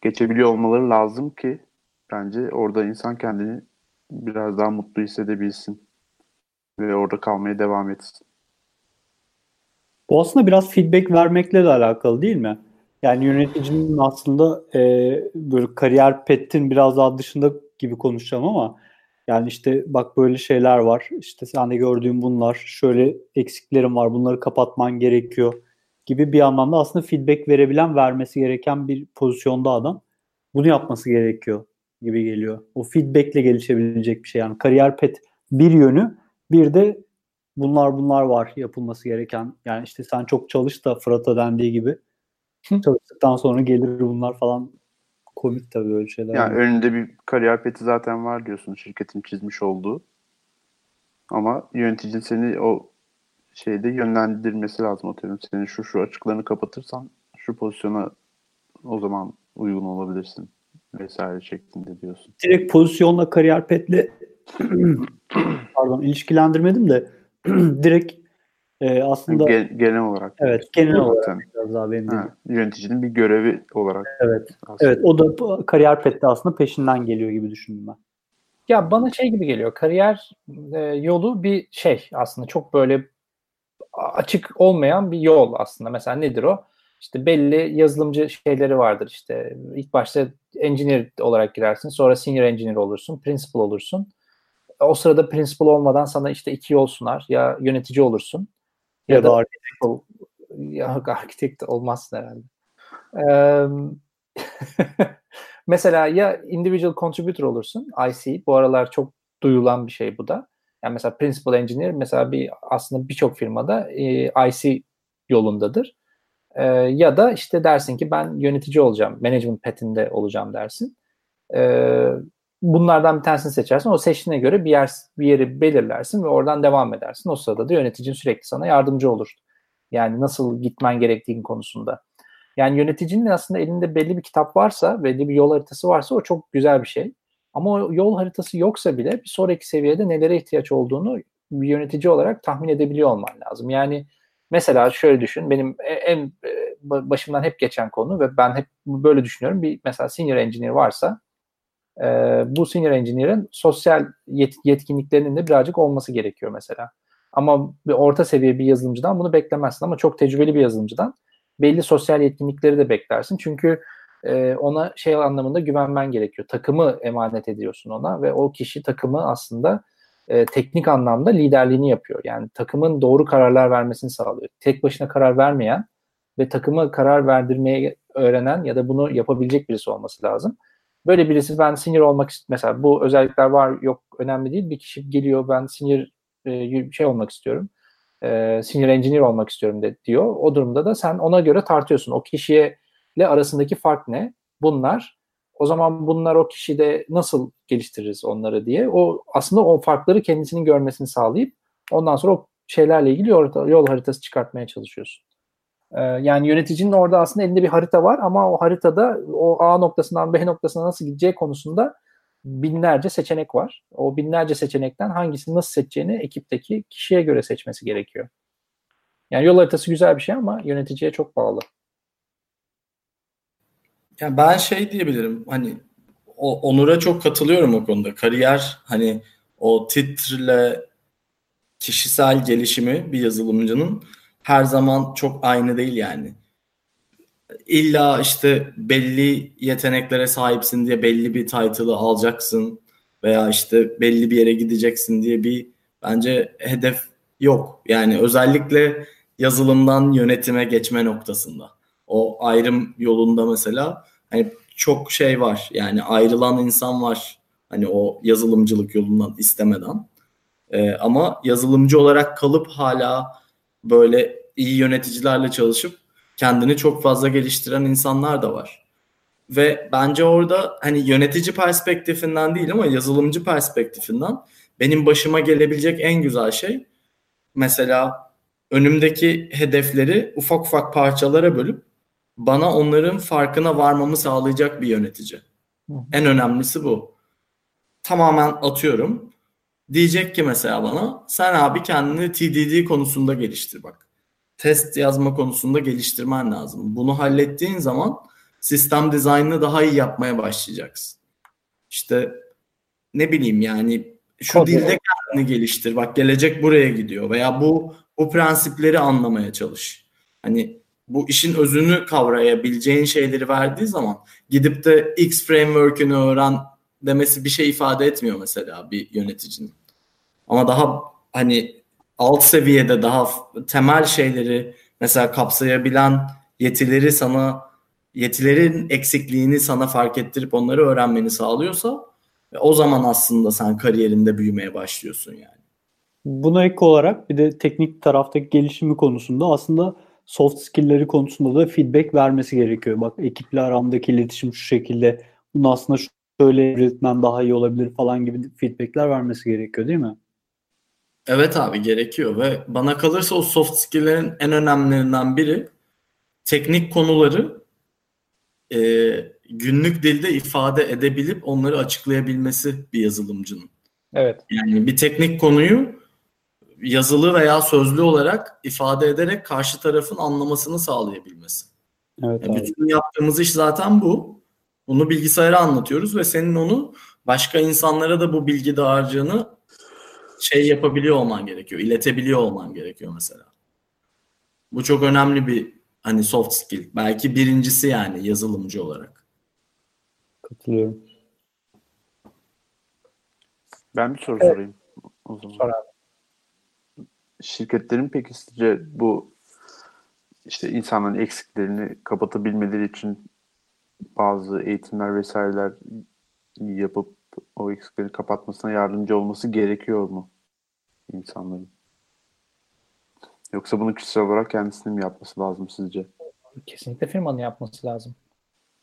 Speaker 2: geçebiliyor olmaları lazım ki bence orada insan kendini biraz daha mutlu hissedebilsin ve orada kalmaya devam etsin.
Speaker 5: Bu aslında biraz feedback vermekle de alakalı değil mi? Yani yöneticinin aslında e, böyle kariyer petin biraz daha dışında gibi konuşacağım ama yani işte bak böyle şeyler var. İşte sen de gördüğün bunlar. Şöyle eksiklerim var. Bunları kapatman gerekiyor gibi bir anlamda aslında feedback verebilen, vermesi gereken bir pozisyonda adam. Bunu yapması gerekiyor gibi geliyor. O feedbackle gelişebilecek bir şey. Yani kariyer pet bir yönü bir de bunlar bunlar var yapılması gereken. Yani işte sen çok çalış da Fırat'a dendiği gibi çalıştıktan sonra gelir bunlar falan komik tabii öyle şeyler.
Speaker 2: Yani var. önünde bir kariyer peti zaten var diyorsun şirketin çizmiş olduğu. Ama yöneticin seni o şeyde yönlendirmesi lazım atıyorum. Senin şu şu açıklarını kapatırsan şu pozisyona o zaman uygun olabilirsin vesaire şeklinde diyorsun.
Speaker 5: Direkt pozisyonla kariyer petle [CLEARS THROAT] pardon ilişkilendirmedim de [CLEARS THROAT] direkt e, aslında
Speaker 2: Gen, genel olarak.
Speaker 5: Evet, genel olarak sen. biraz daha benim ha,
Speaker 2: yöneticinin bir görevi olarak.
Speaker 5: Evet. Aslında. Evet, o da kariyer pette aslında peşinden geliyor gibi düşündüm ben.
Speaker 3: Ya bana şey gibi geliyor. Kariyer e, yolu bir şey aslında çok böyle açık olmayan bir yol aslında. Mesela nedir o? İşte belli yazılımcı şeyleri vardır işte. ilk başta engineer olarak girersin. Sonra senior engineer olursun. Principal olursun. O sırada principal olmadan sana işte iki yol sunar. Ya yönetici olursun.
Speaker 5: Ya, ya da, da
Speaker 3: ya [LAUGHS] architect olmazsın herhalde. Ee, [LAUGHS] mesela ya individual contributor olursun. IC. Bu aralar çok duyulan bir şey bu da. Yani mesela principal engineer mesela bir aslında birçok firmada e, IC yolundadır. E, ya da işte dersin ki ben yönetici olacağım. Management petinde olacağım dersin. E, bunlardan bir tanesini seçersin. O seçtiğine göre bir yer bir yeri belirlersin ve oradan devam edersin. O sırada da yöneticin sürekli sana yardımcı olur. Yani nasıl gitmen gerektiğin konusunda. Yani yöneticinin aslında elinde belli bir kitap varsa, belli bir yol haritası varsa o çok güzel bir şey. Ama o yol haritası yoksa bile bir sonraki seviyede nelere ihtiyaç olduğunu bir yönetici olarak tahmin edebiliyor olman lazım. Yani mesela şöyle düşün, benim e, en e, başımdan hep geçen konu ve ben hep böyle düşünüyorum. Bir mesela senior engineer varsa e, bu senior engineer'ın sosyal yet- yetkinliklerinin de birazcık olması gerekiyor mesela. Ama bir orta seviye bir yazılımcıdan bunu beklemezsin ama çok tecrübeli bir yazılımcıdan belli sosyal yetkinlikleri de beklersin. Çünkü ona şey anlamında güvenmen gerekiyor. Takımı emanet ediyorsun ona ve o kişi takımı aslında e, teknik anlamda liderliğini yapıyor. Yani takımın doğru kararlar vermesini sağlıyor. Tek başına karar vermeyen ve takımı karar verdirmeye öğrenen ya da bunu yapabilecek birisi olması lazım. Böyle birisi ben senior olmak mesela bu özellikler var yok önemli değil. Bir kişi geliyor ben senior e, şey olmak istiyorum. E, senior engineer olmak istiyorum de, diyor. O durumda da sen ona göre tartıyorsun. O kişiye ile arasındaki fark ne? Bunlar. O zaman bunlar o kişide nasıl geliştiririz onları diye. O aslında o farkları kendisinin görmesini sağlayıp ondan sonra o şeylerle ilgili yol, yol haritası çıkartmaya çalışıyorsun. Ee, yani yöneticinin orada aslında elinde bir harita var ama o haritada o A noktasından B noktasına nasıl gideceği konusunda binlerce seçenek var. O binlerce seçenekten hangisini nasıl seçeceğini ekipteki kişiye göre seçmesi gerekiyor. Yani yol haritası güzel bir şey ama yöneticiye çok bağlı.
Speaker 1: Ya ben şey diyebilirim hani o, Onur'a çok katılıyorum o konuda. Kariyer hani o titrle kişisel gelişimi bir yazılımcının her zaman çok aynı değil yani. İlla işte belli yeteneklere sahipsin diye belli bir title'ı alacaksın veya işte belli bir yere gideceksin diye bir bence hedef yok. Yani özellikle yazılımdan yönetime geçme noktasında o ayrım yolunda mesela hani çok şey var. Yani ayrılan insan var. Hani o yazılımcılık yolundan istemeden. Ee, ama yazılımcı olarak kalıp hala böyle iyi yöneticilerle çalışıp kendini çok fazla geliştiren insanlar da var. Ve bence orada hani yönetici perspektifinden değil ama yazılımcı perspektifinden benim başıma gelebilecek en güzel şey mesela önümdeki hedefleri ufak ufak parçalara bölüp bana onların farkına varmamı sağlayacak bir yönetici. En önemlisi bu. Tamamen atıyorum. Diyecek ki mesela bana sen abi kendini TDD konusunda geliştir bak. Test yazma konusunda geliştirmen lazım. Bunu hallettiğin zaman sistem dizaynını daha iyi yapmaya başlayacaksın. İşte ne bileyim yani şu Tabii. dilde kendini geliştir. Bak gelecek buraya gidiyor veya bu bu prensipleri anlamaya çalış. Hani bu işin özünü kavrayabileceğin şeyleri verdiği zaman gidip de X framework'ünü öğren demesi bir şey ifade etmiyor mesela bir yöneticinin. Ama daha hani alt seviyede daha temel şeyleri mesela kapsayabilen yetileri sana yetilerin eksikliğini sana fark ettirip onları öğrenmeni sağlıyorsa o zaman aslında sen kariyerinde büyümeye başlıyorsun yani.
Speaker 5: Buna ek olarak bir de teknik taraftaki gelişimi konusunda aslında soft skill'leri konusunda da feedback vermesi gerekiyor. Bak ekiple aramdaki iletişim şu şekilde. Bunu aslında şöyle üretmen daha iyi olabilir falan gibi feedbackler vermesi gerekiyor değil mi?
Speaker 1: Evet abi gerekiyor ve bana kalırsa o soft skill'lerin en önemlilerinden biri teknik konuları e, günlük dilde ifade edebilip onları açıklayabilmesi bir yazılımcının.
Speaker 3: Evet.
Speaker 1: Yani bir teknik konuyu yazılı veya sözlü olarak ifade ederek karşı tarafın anlamasını sağlayabilmesi.
Speaker 5: Evet,
Speaker 1: yani bütün yaptığımız iş zaten bu. Bunu bilgisayara anlatıyoruz ve senin onu başka insanlara da bu bilgi dağarcığını şey yapabiliyor olman gerekiyor, iletebiliyor olman gerekiyor mesela. Bu çok önemli bir hani soft skill. Belki birincisi yani yazılımcı olarak.
Speaker 5: Katılıyorum.
Speaker 2: Ben bir soru
Speaker 3: Evet.
Speaker 2: sorayım o zaman.
Speaker 3: Sor abi.
Speaker 2: Şirketlerin peki sizce bu işte insanların eksiklerini kapatabilmeleri için bazı eğitimler vesaireler yapıp o eksikleri kapatmasına yardımcı olması gerekiyor mu insanların? Yoksa bunu kişisel olarak kendisinin mi yapması lazım sizce?
Speaker 3: Kesinlikle firmanın yapması lazım.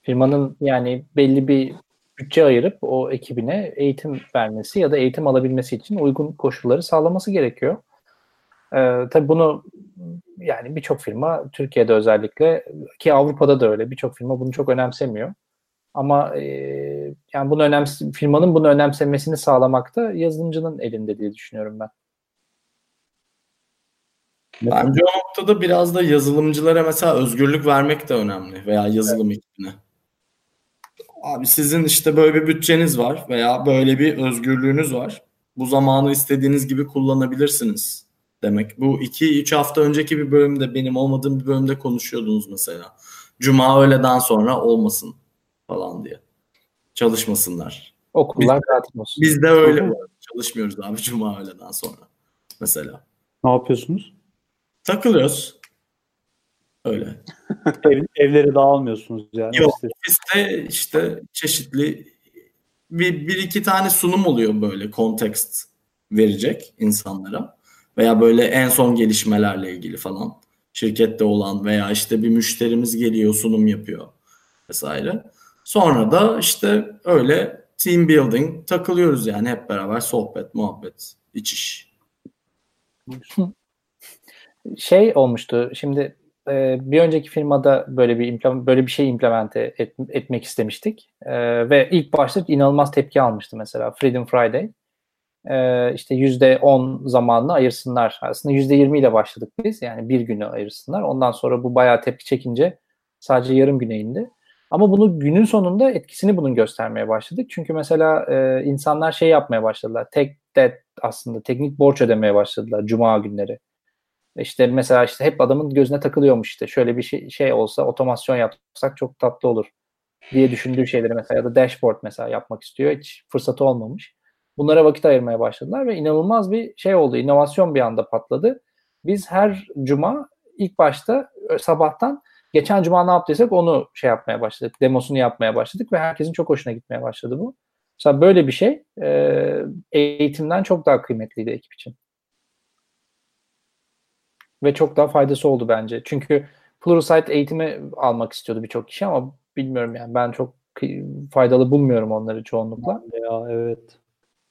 Speaker 3: Firmanın yani belli bir bütçe ayırıp o ekibine eğitim vermesi ya da eğitim alabilmesi için uygun koşulları sağlaması gerekiyor. Ee, tabii bunu yani birçok firma Türkiye'de özellikle ki Avrupa'da da öyle birçok firma bunu çok önemsemiyor. Ama e, yani bunu önems firmanın bunu önemsemesini sağlamak da yazılımcının elinde diye düşünüyorum ben.
Speaker 1: Bence o noktada biraz da yazılımcılara mesela özgürlük vermek de önemli veya yazılım ekibine. Abi sizin işte böyle bir bütçeniz var veya böyle bir özgürlüğünüz var. Bu zamanı istediğiniz gibi kullanabilirsiniz demek. Bu 2-3 hafta önceki bir bölümde benim olmadığım bir bölümde konuşuyordunuz mesela. Cuma öğleden sonra olmasın falan diye. Çalışmasınlar.
Speaker 3: Okullar tatil olsun.
Speaker 1: Biz de öyle çalışmıyoruz abi Cuma öğleden sonra mesela.
Speaker 5: Ne yapıyorsunuz?
Speaker 1: Takılıyoruz. Öyle. [LAUGHS]
Speaker 5: Ev, evlere dağılmıyorsunuz yani.
Speaker 1: Yok. Ofiste işte çeşitli bir, bir iki tane sunum oluyor böyle kontekst verecek insanlara veya böyle en son gelişmelerle ilgili falan şirkette olan veya işte bir müşterimiz geliyor sunum yapıyor vesaire. Sonra da işte öyle team building takılıyoruz yani hep beraber sohbet, muhabbet, iç iş. [LAUGHS]
Speaker 3: şey olmuştu. Şimdi e, bir önceki firmada böyle bir implement, böyle bir şey implemente et- etmek istemiştik. E, ve ilk başta inanılmaz tepki almıştı mesela Freedom Friday. E, işte yüzde on zamanını ayırsınlar. Aslında yüzde yirmi ile başladık biz. Yani bir günü ayırsınlar. Ondan sonra bu bayağı tepki çekince sadece yarım güne indi. Ama bunu günün sonunda etkisini bunun göstermeye başladık. Çünkü mesela e, insanlar şey yapmaya başladılar. Tek debt aslında teknik borç ödemeye başladılar cuma günleri. İşte mesela işte hep adamın gözüne takılıyormuş işte şöyle bir şey, şey olsa otomasyon yapsak çok tatlı olur diye düşündüğü şeyleri mesela ya da dashboard mesela yapmak istiyor. Hiç fırsatı olmamış. Bunlara vakit ayırmaya başladılar ve inanılmaz bir şey oldu. İnovasyon bir anda patladı. Biz her cuma ilk başta sabahtan geçen cuma ne yaptıysak onu şey yapmaya başladık. Demosunu yapmaya başladık ve herkesin çok hoşuna gitmeye başladı bu. Mesela böyle bir şey e, eğitimden çok daha kıymetliydi ekip için. Ve çok daha faydası oldu bence. Çünkü Pluralsight eğitimi almak istiyordu birçok kişi ama bilmiyorum yani ben çok faydalı bulmuyorum onları çoğunlukla.
Speaker 5: Ya evet.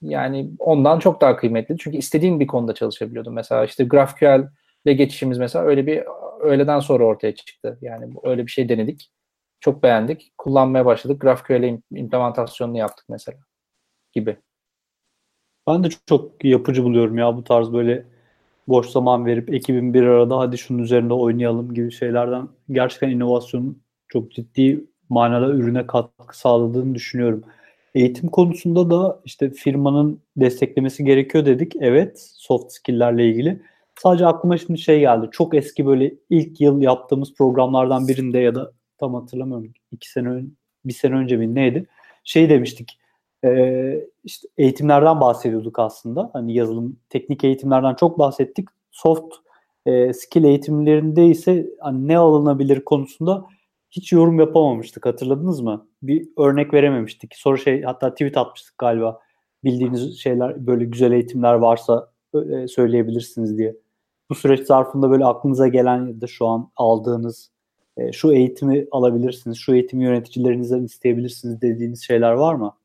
Speaker 3: Yani ondan çok daha kıymetli. Çünkü istediğin bir konuda çalışabiliyordun. Mesela işte GraphQL ile geçişimiz mesela öyle bir öğleden sonra ortaya çıktı. Yani öyle bir şey denedik. Çok beğendik. Kullanmaya başladık. GraphQL implementasyonunu yaptık mesela gibi.
Speaker 5: Ben de çok yapıcı buluyorum ya bu tarz böyle boş zaman verip ekibin bir arada hadi şunun üzerinde oynayalım gibi şeylerden gerçekten inovasyonun çok ciddi manada ürüne katkı sağladığını düşünüyorum. Eğitim konusunda da işte firmanın desteklemesi gerekiyor dedik. Evet, soft skill'lerle ilgili. Sadece aklıma şimdi şey geldi. Çok eski böyle ilk yıl yaptığımız programlardan birinde ya da tam hatırlamıyorum. iki sene ön, bir sene önce mi neydi? Şey demiştik. Ee, işte eğitimlerden bahsediyorduk aslında. Hani yazılım, teknik eğitimlerden çok bahsettik. Soft e, skill eğitimlerinde ise hani ne alınabilir konusunda hiç yorum yapamamıştık. Hatırladınız mı? Bir örnek verememiştik. Sonra şey hatta tweet atmıştık galiba. Bildiğiniz şeyler böyle güzel eğitimler varsa e, söyleyebilirsiniz diye. Bu süreç zarfında böyle aklınıza gelen ya da şu an aldığınız e, şu eğitimi alabilirsiniz, şu eğitimi yöneticilerinizden isteyebilirsiniz dediğiniz şeyler var mı?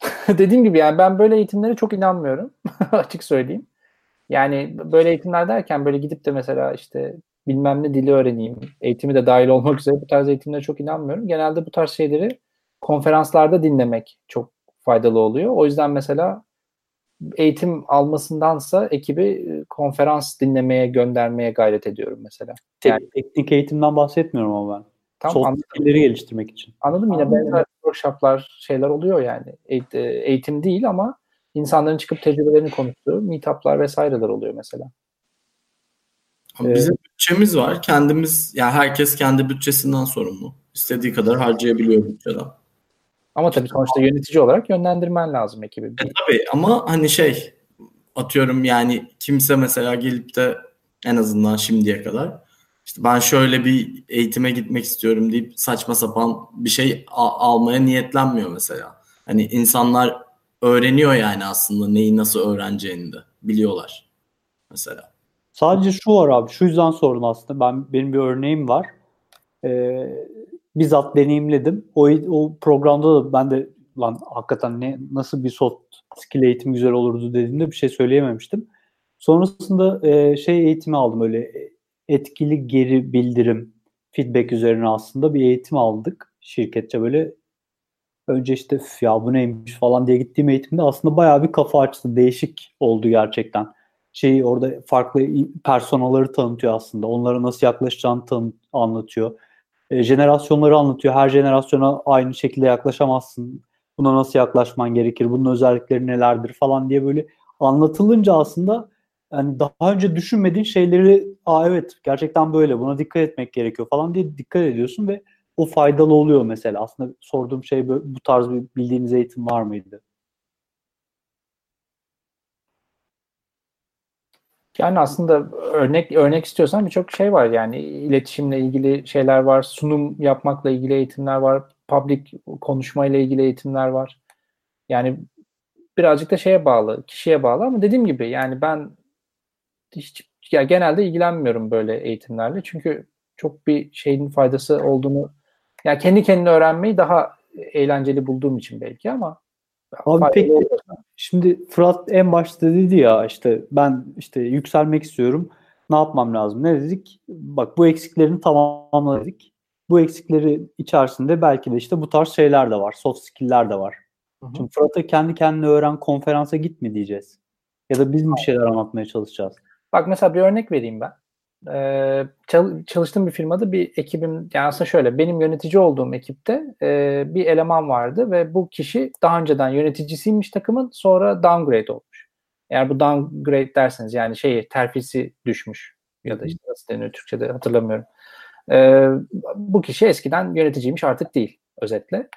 Speaker 5: [LAUGHS]
Speaker 3: Dediğim gibi yani ben böyle eğitimlere çok inanmıyorum. [LAUGHS] Açık söyleyeyim. Yani böyle eğitimler derken böyle gidip de mesela işte bilmem ne dili öğreneyim, eğitimi de dahil olmak üzere bu tarz eğitimlere çok inanmıyorum. Genelde bu tarz şeyleri konferanslarda dinlemek çok faydalı oluyor. O yüzden mesela eğitim almasındansa ekibi e, konferans dinlemeye göndermeye gayret ediyorum mesela. Yani-
Speaker 5: teknik eğitimden bahsetmiyorum ama ben.
Speaker 3: Tam anladım.
Speaker 5: skill'leri geliştirmek için.
Speaker 3: Anladım yine benzer workshoplar şeyler oluyor yani. E, Eğitim değil ama insanların çıkıp tecrübelerini konuştuğu meetuplar vesaireler oluyor mesela. Ee,
Speaker 1: Bizim bütçemiz var. Kendimiz yani herkes kendi bütçesinden sorumlu. İstediği kadar harcayabiliyor bütçeden.
Speaker 3: Ama tabii sonuçta yönetici olarak yönlendirmen lazım ekibi.
Speaker 1: E, tabii ama hani şey atıyorum yani kimse mesela gelip de en azından şimdiye kadar işte ben şöyle bir eğitime gitmek istiyorum deyip saçma sapan bir şey almaya niyetlenmiyor mesela. Hani insanlar öğreniyor yani aslında neyi nasıl öğreneceğini de biliyorlar mesela.
Speaker 5: Sadece şu var abi. Şu yüzden sordum aslında. Ben benim bir örneğim var. Ee, bizzat deneyimledim. O, o programda da ben de lan hakikaten ne nasıl bir soft skill eğitim güzel olurdu dediğimde bir şey söyleyememiştim. Sonrasında e, şey eğitimi aldım öyle etkili geri bildirim feedback üzerine aslında bir eğitim aldık şirketçe böyle önce işte "Üf ya bu neymiş falan diye gittiğim eğitimde aslında bayağı bir kafa açtı. Değişik oldu gerçekten. Şeyi orada farklı personaları tanıtıyor aslında. Onlara nasıl yaklaşacağını tanı- anlatıyor. E, jenerasyonları anlatıyor. Her jenerasyona aynı şekilde yaklaşamazsın. Buna nasıl yaklaşman gerekir? Bunun özellikleri nelerdir falan diye böyle anlatılınca aslında yani daha önce düşünmediğin şeyleri aa evet gerçekten böyle buna dikkat etmek gerekiyor falan diye dikkat ediyorsun ve o faydalı oluyor mesela. Aslında sorduğum şey bu tarz bir bildiğiniz eğitim var mıydı?
Speaker 3: Yani aslında örnek örnek istiyorsan birçok şey var. Yani iletişimle ilgili şeyler var, sunum yapmakla ilgili eğitimler var, public konuşmayla ilgili eğitimler var. Yani birazcık da şeye bağlı, kişiye bağlı ama dediğim gibi yani ben hiç ya genelde ilgilenmiyorum böyle eğitimlerle. Çünkü çok bir şeyin faydası olduğunu yani kendi kendine öğrenmeyi daha eğlenceli bulduğum için belki ama
Speaker 5: Abi peki şimdi Fırat en başta dedi ya işte ben işte yükselmek istiyorum. Ne yapmam lazım? Ne dedik? Bak bu eksiklerini tamamla dedik. Bu eksikleri içerisinde belki de işte bu tarz şeyler de var. Soft skill'ler de var.
Speaker 3: Hı hı.
Speaker 5: Şimdi Fırat'a kendi kendine öğren konferansa gitme diyeceğiz. Ya da biz bir şeyler anlatmaya çalışacağız?
Speaker 3: Bak mesela bir örnek vereyim ben. Çal- çalıştığım bir firmada bir ekibim, yani aslında şöyle benim yönetici olduğum ekipte e, bir eleman vardı ve bu kişi daha önceden yöneticisiymiş takımın sonra downgrade olmuş. Eğer bu downgrade derseniz yani şey terfisi düşmüş ya da işte nasıl deniyor Türkçe'de hatırlamıyorum. Ee, bu kişi eskiden yöneticiymiş artık değil özetle.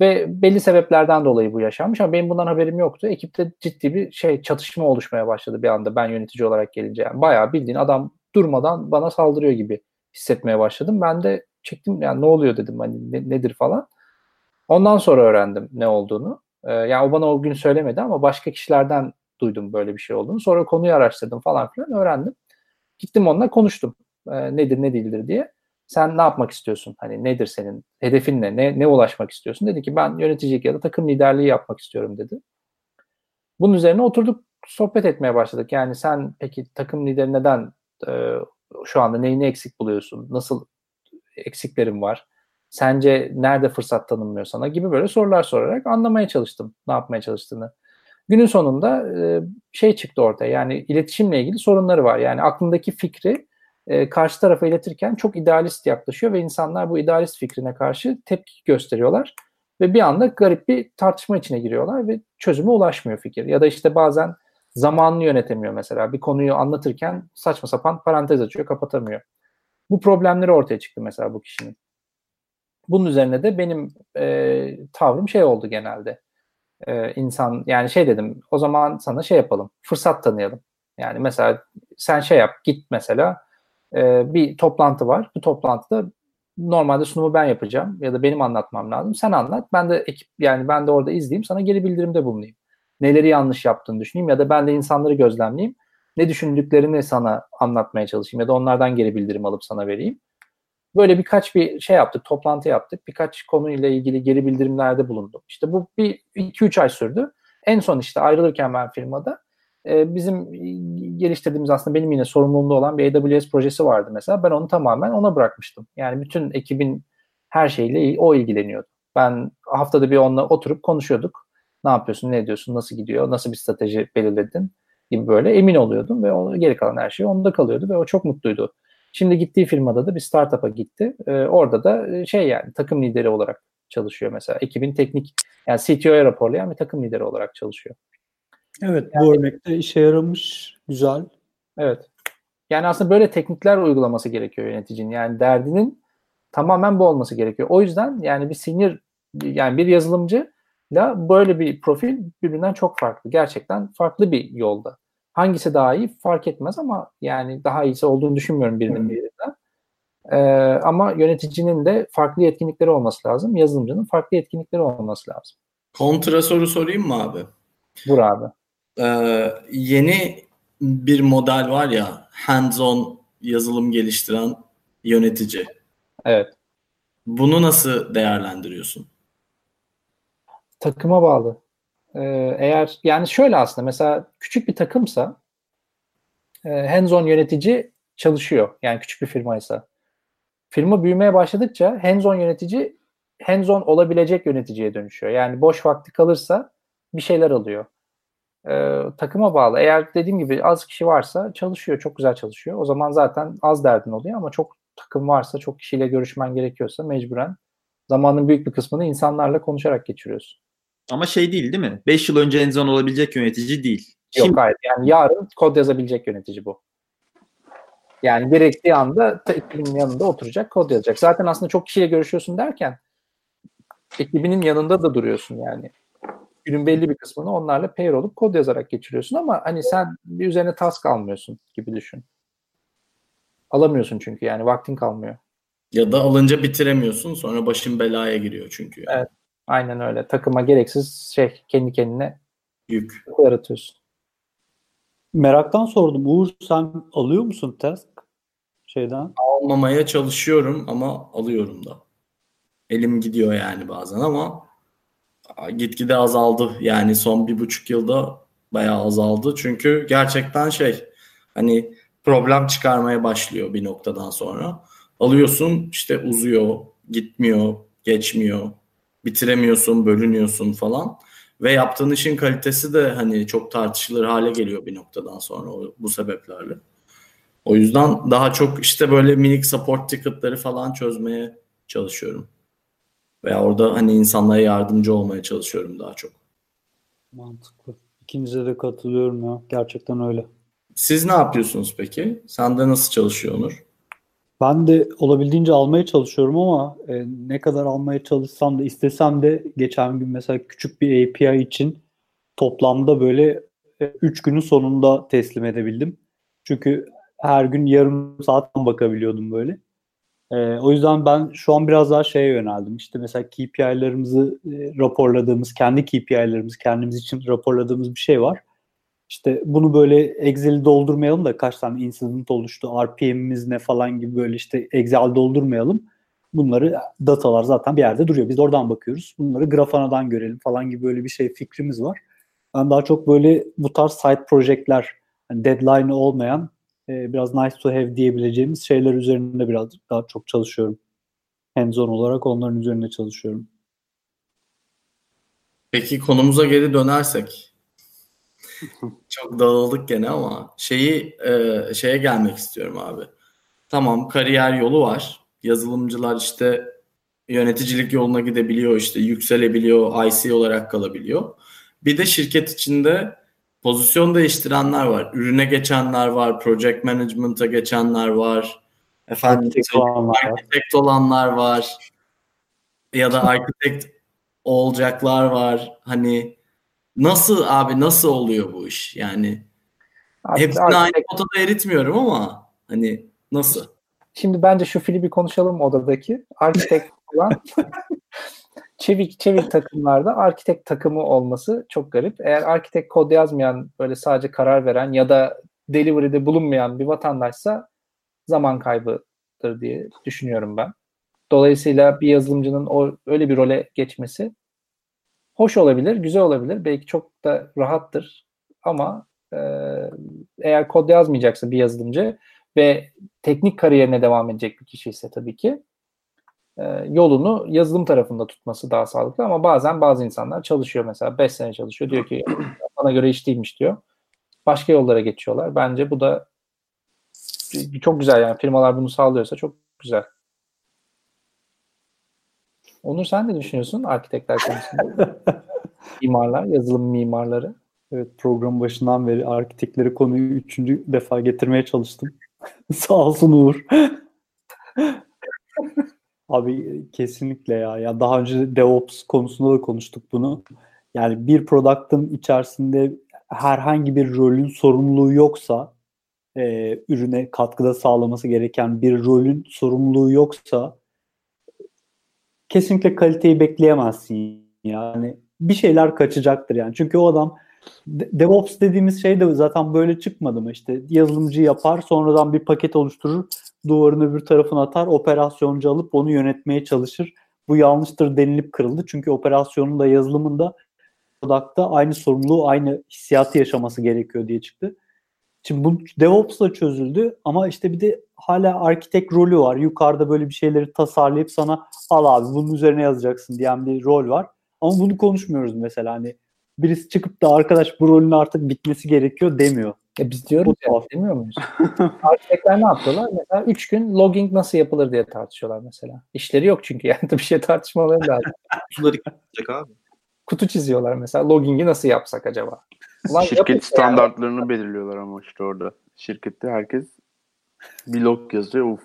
Speaker 3: Ve belli sebeplerden dolayı bu yaşanmış ama benim bundan haberim yoktu. Ekipte ciddi bir şey çatışma oluşmaya başladı bir anda ben yönetici olarak gelince. Yani bayağı bildiğin adam durmadan bana saldırıyor gibi hissetmeye başladım. Ben de çektim yani ne oluyor dedim hani ne- nedir falan. Ondan sonra öğrendim ne olduğunu. Ee, yani o bana o gün söylemedi ama başka kişilerden duydum böyle bir şey olduğunu. Sonra konuyu araştırdım falan filan öğrendim. Gittim onunla konuştum. Ee, nedir ne değildir diye. Sen ne yapmak istiyorsun? Hani nedir senin hedefin ne? Ne, ne ulaşmak istiyorsun? Dedi ki ben yöneticilik ya da takım liderliği yapmak istiyorum dedi. Bunun üzerine oturduk sohbet etmeye başladık. Yani sen peki takım lideri neden e, şu anda neyini eksik buluyorsun? Nasıl eksiklerin var? Sence nerede fırsat tanınmıyor sana gibi böyle sorular sorarak anlamaya çalıştım ne yapmaya çalıştığını. Günün sonunda e, şey çıktı ortaya yani iletişimle ilgili sorunları var. Yani aklındaki fikri e, karşı tarafa iletirken çok idealist yaklaşıyor ve insanlar bu idealist fikrine karşı tepki gösteriyorlar ve bir anda garip bir tartışma içine giriyorlar ve çözüme ulaşmıyor fikir. Ya da işte bazen zamanını yönetemiyor mesela. Bir konuyu anlatırken saçma sapan parantez açıyor, kapatamıyor. Bu problemleri ortaya çıktı mesela bu kişinin. Bunun üzerine de benim e, tavrım şey oldu genelde. E, insan yani şey dedim o zaman sana şey yapalım fırsat tanıyalım. Yani mesela sen şey yap git mesela e, bir toplantı var. Bu toplantıda normalde sunumu ben yapacağım ya da benim anlatmam lazım. Sen anlat. Ben de ekip yani ben de orada izleyeyim. Sana geri bildirimde bulunayım. Neleri yanlış yaptığını düşüneyim ya da ben de insanları gözlemleyeyim. Ne düşündüklerini sana anlatmaya çalışayım ya da onlardan geri bildirim alıp sana vereyim. Böyle birkaç bir şey yaptık, toplantı yaptık. Birkaç konuyla ilgili geri bildirimlerde bulundum. İşte bu bir 2-3 ay sürdü. En son işte ayrılırken ben firmada e, bizim geliştirdiğimiz aslında benim yine sorumluluğumda olan bir AWS projesi vardı mesela. Ben onu tamamen ona bırakmıştım. Yani bütün ekibin her şeyle o ilgileniyordu. Ben haftada bir onunla oturup konuşuyorduk. Ne yapıyorsun, ne ediyorsun, nasıl gidiyor, nasıl bir strateji belirledin gibi böyle emin oluyordum ve o, geri kalan her şey onda kalıyordu ve o çok mutluydu. Şimdi gittiği firmada da bir startup'a gitti. Ee, orada da şey yani takım lideri olarak çalışıyor mesela. Ekibin teknik yani CTO'ya raporlayan bir takım lideri olarak çalışıyor.
Speaker 5: Evet bu örnekte işe yaramış. Güzel.
Speaker 3: Evet. Yani aslında böyle teknikler uygulaması gerekiyor yöneticinin. Yani derdinin tamamen bu olması gerekiyor. O yüzden yani bir senior yani bir yazılımcı ile böyle bir profil birbirinden çok farklı. Gerçekten farklı bir yolda. Hangisi daha iyi fark etmez ama yani daha iyisi olduğunu düşünmüyorum birinin birinden. Ee, ama yöneticinin de farklı yetkinlikleri olması lazım. Yazılımcının farklı yetkinlikleri olması lazım.
Speaker 1: Kontra soru sorayım mı abi?
Speaker 3: Vur abi.
Speaker 1: Ee, yeni bir model var ya hands-on yazılım geliştiren yönetici.
Speaker 3: Evet.
Speaker 1: Bunu nasıl değerlendiriyorsun?
Speaker 3: Takıma bağlı. Ee, eğer yani şöyle aslında mesela küçük bir takımsa e, hands-on yönetici çalışıyor. Yani küçük bir firmaysa. Firma büyümeye başladıkça hands-on yönetici hands-on olabilecek yöneticiye dönüşüyor. Yani boş vakti kalırsa bir şeyler alıyor. Ee, takıma bağlı. Eğer dediğim gibi az kişi varsa çalışıyor. Çok güzel çalışıyor. O zaman zaten az derdin oluyor ama çok takım varsa, çok kişiyle görüşmen gerekiyorsa mecburen zamanın büyük bir kısmını insanlarla konuşarak geçiriyorsun.
Speaker 4: Ama şey değil değil mi? 5 yıl önce enzon olabilecek yönetici değil.
Speaker 3: Yok
Speaker 4: Şimdi
Speaker 3: hayır. Yani yarın kod yazabilecek yönetici bu. Yani gerektiği anda ekibinin yanında oturacak, kod yazacak. Zaten aslında çok kişiyle görüşüyorsun derken ekibinin yanında da duruyorsun yani. Günün belli bir kısmını onlarla pair olup kod yazarak geçiriyorsun ama hani sen bir üzerine task almıyorsun gibi düşün. Alamıyorsun çünkü yani vaktin kalmıyor.
Speaker 1: Ya da alınca bitiremiyorsun sonra başın belaya giriyor çünkü.
Speaker 3: Evet. Aynen öyle. Takıma gereksiz şey kendi kendine
Speaker 1: Yük.
Speaker 3: yaratıyorsun.
Speaker 5: Meraktan sordum. Uğur sen alıyor musun task şeyden?
Speaker 1: Almamaya çalışıyorum ama alıyorum da. Elim gidiyor yani bazen ama gitgide azaldı. Yani son bir buçuk yılda bayağı azaldı. Çünkü gerçekten şey hani problem çıkarmaya başlıyor bir noktadan sonra. Alıyorsun işte uzuyor, gitmiyor, geçmiyor, bitiremiyorsun, bölünüyorsun falan. Ve yaptığın işin kalitesi de hani çok tartışılır hale geliyor bir noktadan sonra o- bu sebeplerle. O yüzden daha çok işte böyle minik support ticket'ları falan çözmeye çalışıyorum. Veya orada hani insanlara yardımcı olmaya çalışıyorum daha çok.
Speaker 5: Mantıklı. İkinize de katılıyorum ya. Gerçekten öyle.
Speaker 1: Siz ne yapıyorsunuz peki? Sende nasıl çalışıyor Onur?
Speaker 5: Ben de olabildiğince almaya çalışıyorum ama e, ne kadar almaya çalışsam da istesem de geçen gün mesela küçük bir API için toplamda böyle 3 günün sonunda teslim edebildim. Çünkü her gün yarım saat bakabiliyordum böyle. E, o yüzden ben şu an biraz daha şeye yöneldim. İşte mesela KPI'lerimizi e, raporladığımız, kendi KPI'lerimizi kendimiz için raporladığımız bir şey var. İşte bunu böyle Excel'i doldurmayalım da kaç tane incident oluştu, RPM'imiz ne falan gibi böyle işte Excel doldurmayalım. Bunları datalar zaten bir yerde duruyor. Biz oradan bakıyoruz. Bunları Grafanadan görelim falan gibi böyle bir şey fikrimiz var. Ben daha çok böyle bu tarz side projectler, hani deadline olmayan e, biraz nice to have diyebileceğimiz şeyler üzerinde biraz daha çok çalışıyorum. Hands-on olarak onların üzerinde çalışıyorum.
Speaker 1: Peki konumuza geri dönersek. Çok dağıldık gene ama şeyi e, şeye gelmek istiyorum abi. Tamam kariyer yolu var. Yazılımcılar işte yöneticilik yoluna gidebiliyor işte yükselebiliyor, IC olarak kalabiliyor. Bir de şirket içinde pozisyon değiştirenler var. Ürüne geçenler var, project management'a geçenler var. Efendim
Speaker 5: Architect olanlar var.
Speaker 1: architect olanlar var. Ya da architect olacaklar var. Hani nasıl abi nasıl oluyor bu iş? Yani
Speaker 3: Artık-
Speaker 1: hepsini
Speaker 3: artık-
Speaker 1: aynı potada eritmiyorum ama hani nasıl?
Speaker 3: Şimdi bence şu fili bir konuşalım odadaki. Arkitek [LAUGHS] olan çevik çevik takımlarda arkitek takımı olması çok garip. Eğer arkitek kod yazmayan, böyle sadece karar veren ya da delivery'de bulunmayan bir vatandaşsa zaman kaybıdır diye düşünüyorum ben. Dolayısıyla bir yazılımcının o öyle bir role geçmesi hoş olabilir, güzel olabilir. Belki çok da rahattır. Ama e, eğer kod yazmayacaksa bir yazılımcı ve teknik kariyerine devam edecek bir kişi ise tabii ki e, yolunu yazılım tarafında tutması daha sağlıklı ama bazen bazı insanlar çalışıyor mesela 5 sene çalışıyor diyor ki [CLEARS THROAT] bana göre iş değilmiş diyor. Başka yollara geçiyorlar. Bence bu da çok güzel yani firmalar bunu sağlıyorsa çok güzel. Onur sen ne düşünüyorsun arkitekler konusunda? [LAUGHS] Mimarlar, yazılım mimarları.
Speaker 5: Evet program başından beri arkitekleri konuyu üçüncü defa getirmeye çalıştım. [LAUGHS] Sağ olsun Uğur. [LAUGHS] Abi kesinlikle ya. Ya daha önce DevOps konusunda da konuştuk bunu. Yani bir product'ın içerisinde herhangi bir rolün sorumluluğu yoksa e, ürüne katkıda sağlaması gereken bir rolün sorumluluğu yoksa kesinlikle kaliteyi bekleyemezsin yani bir şeyler kaçacaktır yani. Çünkü o adam DevOps dediğimiz şey de zaten böyle çıkmadı mı? İşte yazılımcı yapar sonradan bir paket oluşturur duvarın öbür tarafına atar operasyoncu alıp onu yönetmeye çalışır. Bu yanlıştır denilip kırıldı. Çünkü operasyonun da yazılımın da product'ta aynı sorumluluğu aynı hissiyatı yaşaması gerekiyor diye çıktı. Şimdi bu DevOps'la çözüldü ama işte bir de hala arkitek rolü var. Yukarıda böyle bir şeyleri tasarlayıp sana al abi bunun üzerine yazacaksın diyen bir rol var. Ama bunu konuşmuyoruz mesela hani birisi çıkıp da arkadaş bu rolün artık bitmesi gerekiyor demiyor.
Speaker 3: E biz diyoruz ya, demiyor muyuz? [LAUGHS] Arkitekler ne yapıyorlar? Mesela 3 gün logging nasıl yapılır diye tartışıyorlar mesela. İşleri yok çünkü yani [LAUGHS] bir şey tartışmaları lazım.
Speaker 4: Kutuları yapacak abi.
Speaker 3: Kutu çiziyorlar mesela. Logging'i nasıl yapsak acaba?
Speaker 2: Ulan Şirket standartlarını yani. belirliyorlar ama işte orada. Şirkette herkes bir log yazıyor. Uf.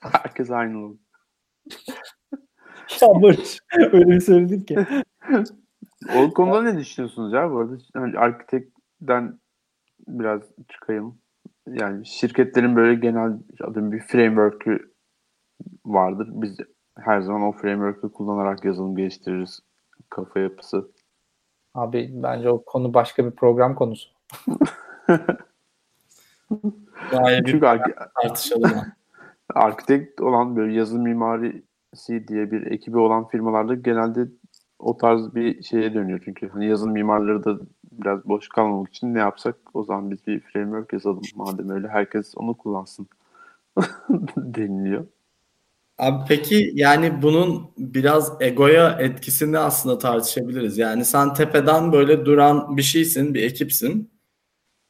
Speaker 2: [LAUGHS] herkes aynı log.
Speaker 5: ya Barış öyle bir söyledin ki.
Speaker 2: o konuda ne düşünüyorsunuz ya bu arada? Yani arkitekten biraz çıkayım. Yani şirketlerin böyle genel adım bir framework'ü vardır. Biz her zaman o framework'ü kullanarak yazılım geliştiririz. Kafa yapısı.
Speaker 3: Abi bence o konu başka bir program konusu. [LAUGHS]
Speaker 1: Gayet Çünkü ar- tartışalım. [LAUGHS]
Speaker 2: Arkitekt olan böyle yazılım mimarisi diye bir ekibi olan firmalarda genelde o tarz bir şeye dönüyor. Çünkü hani yazılım mimarları da biraz boş kalmamak için ne yapsak o zaman biz bir framework yazalım madem öyle herkes onu kullansın [LAUGHS] deniliyor.
Speaker 1: Abi peki yani bunun biraz egoya etkisini aslında tartışabiliriz. Yani sen tepeden böyle duran bir şeysin, bir ekipsin.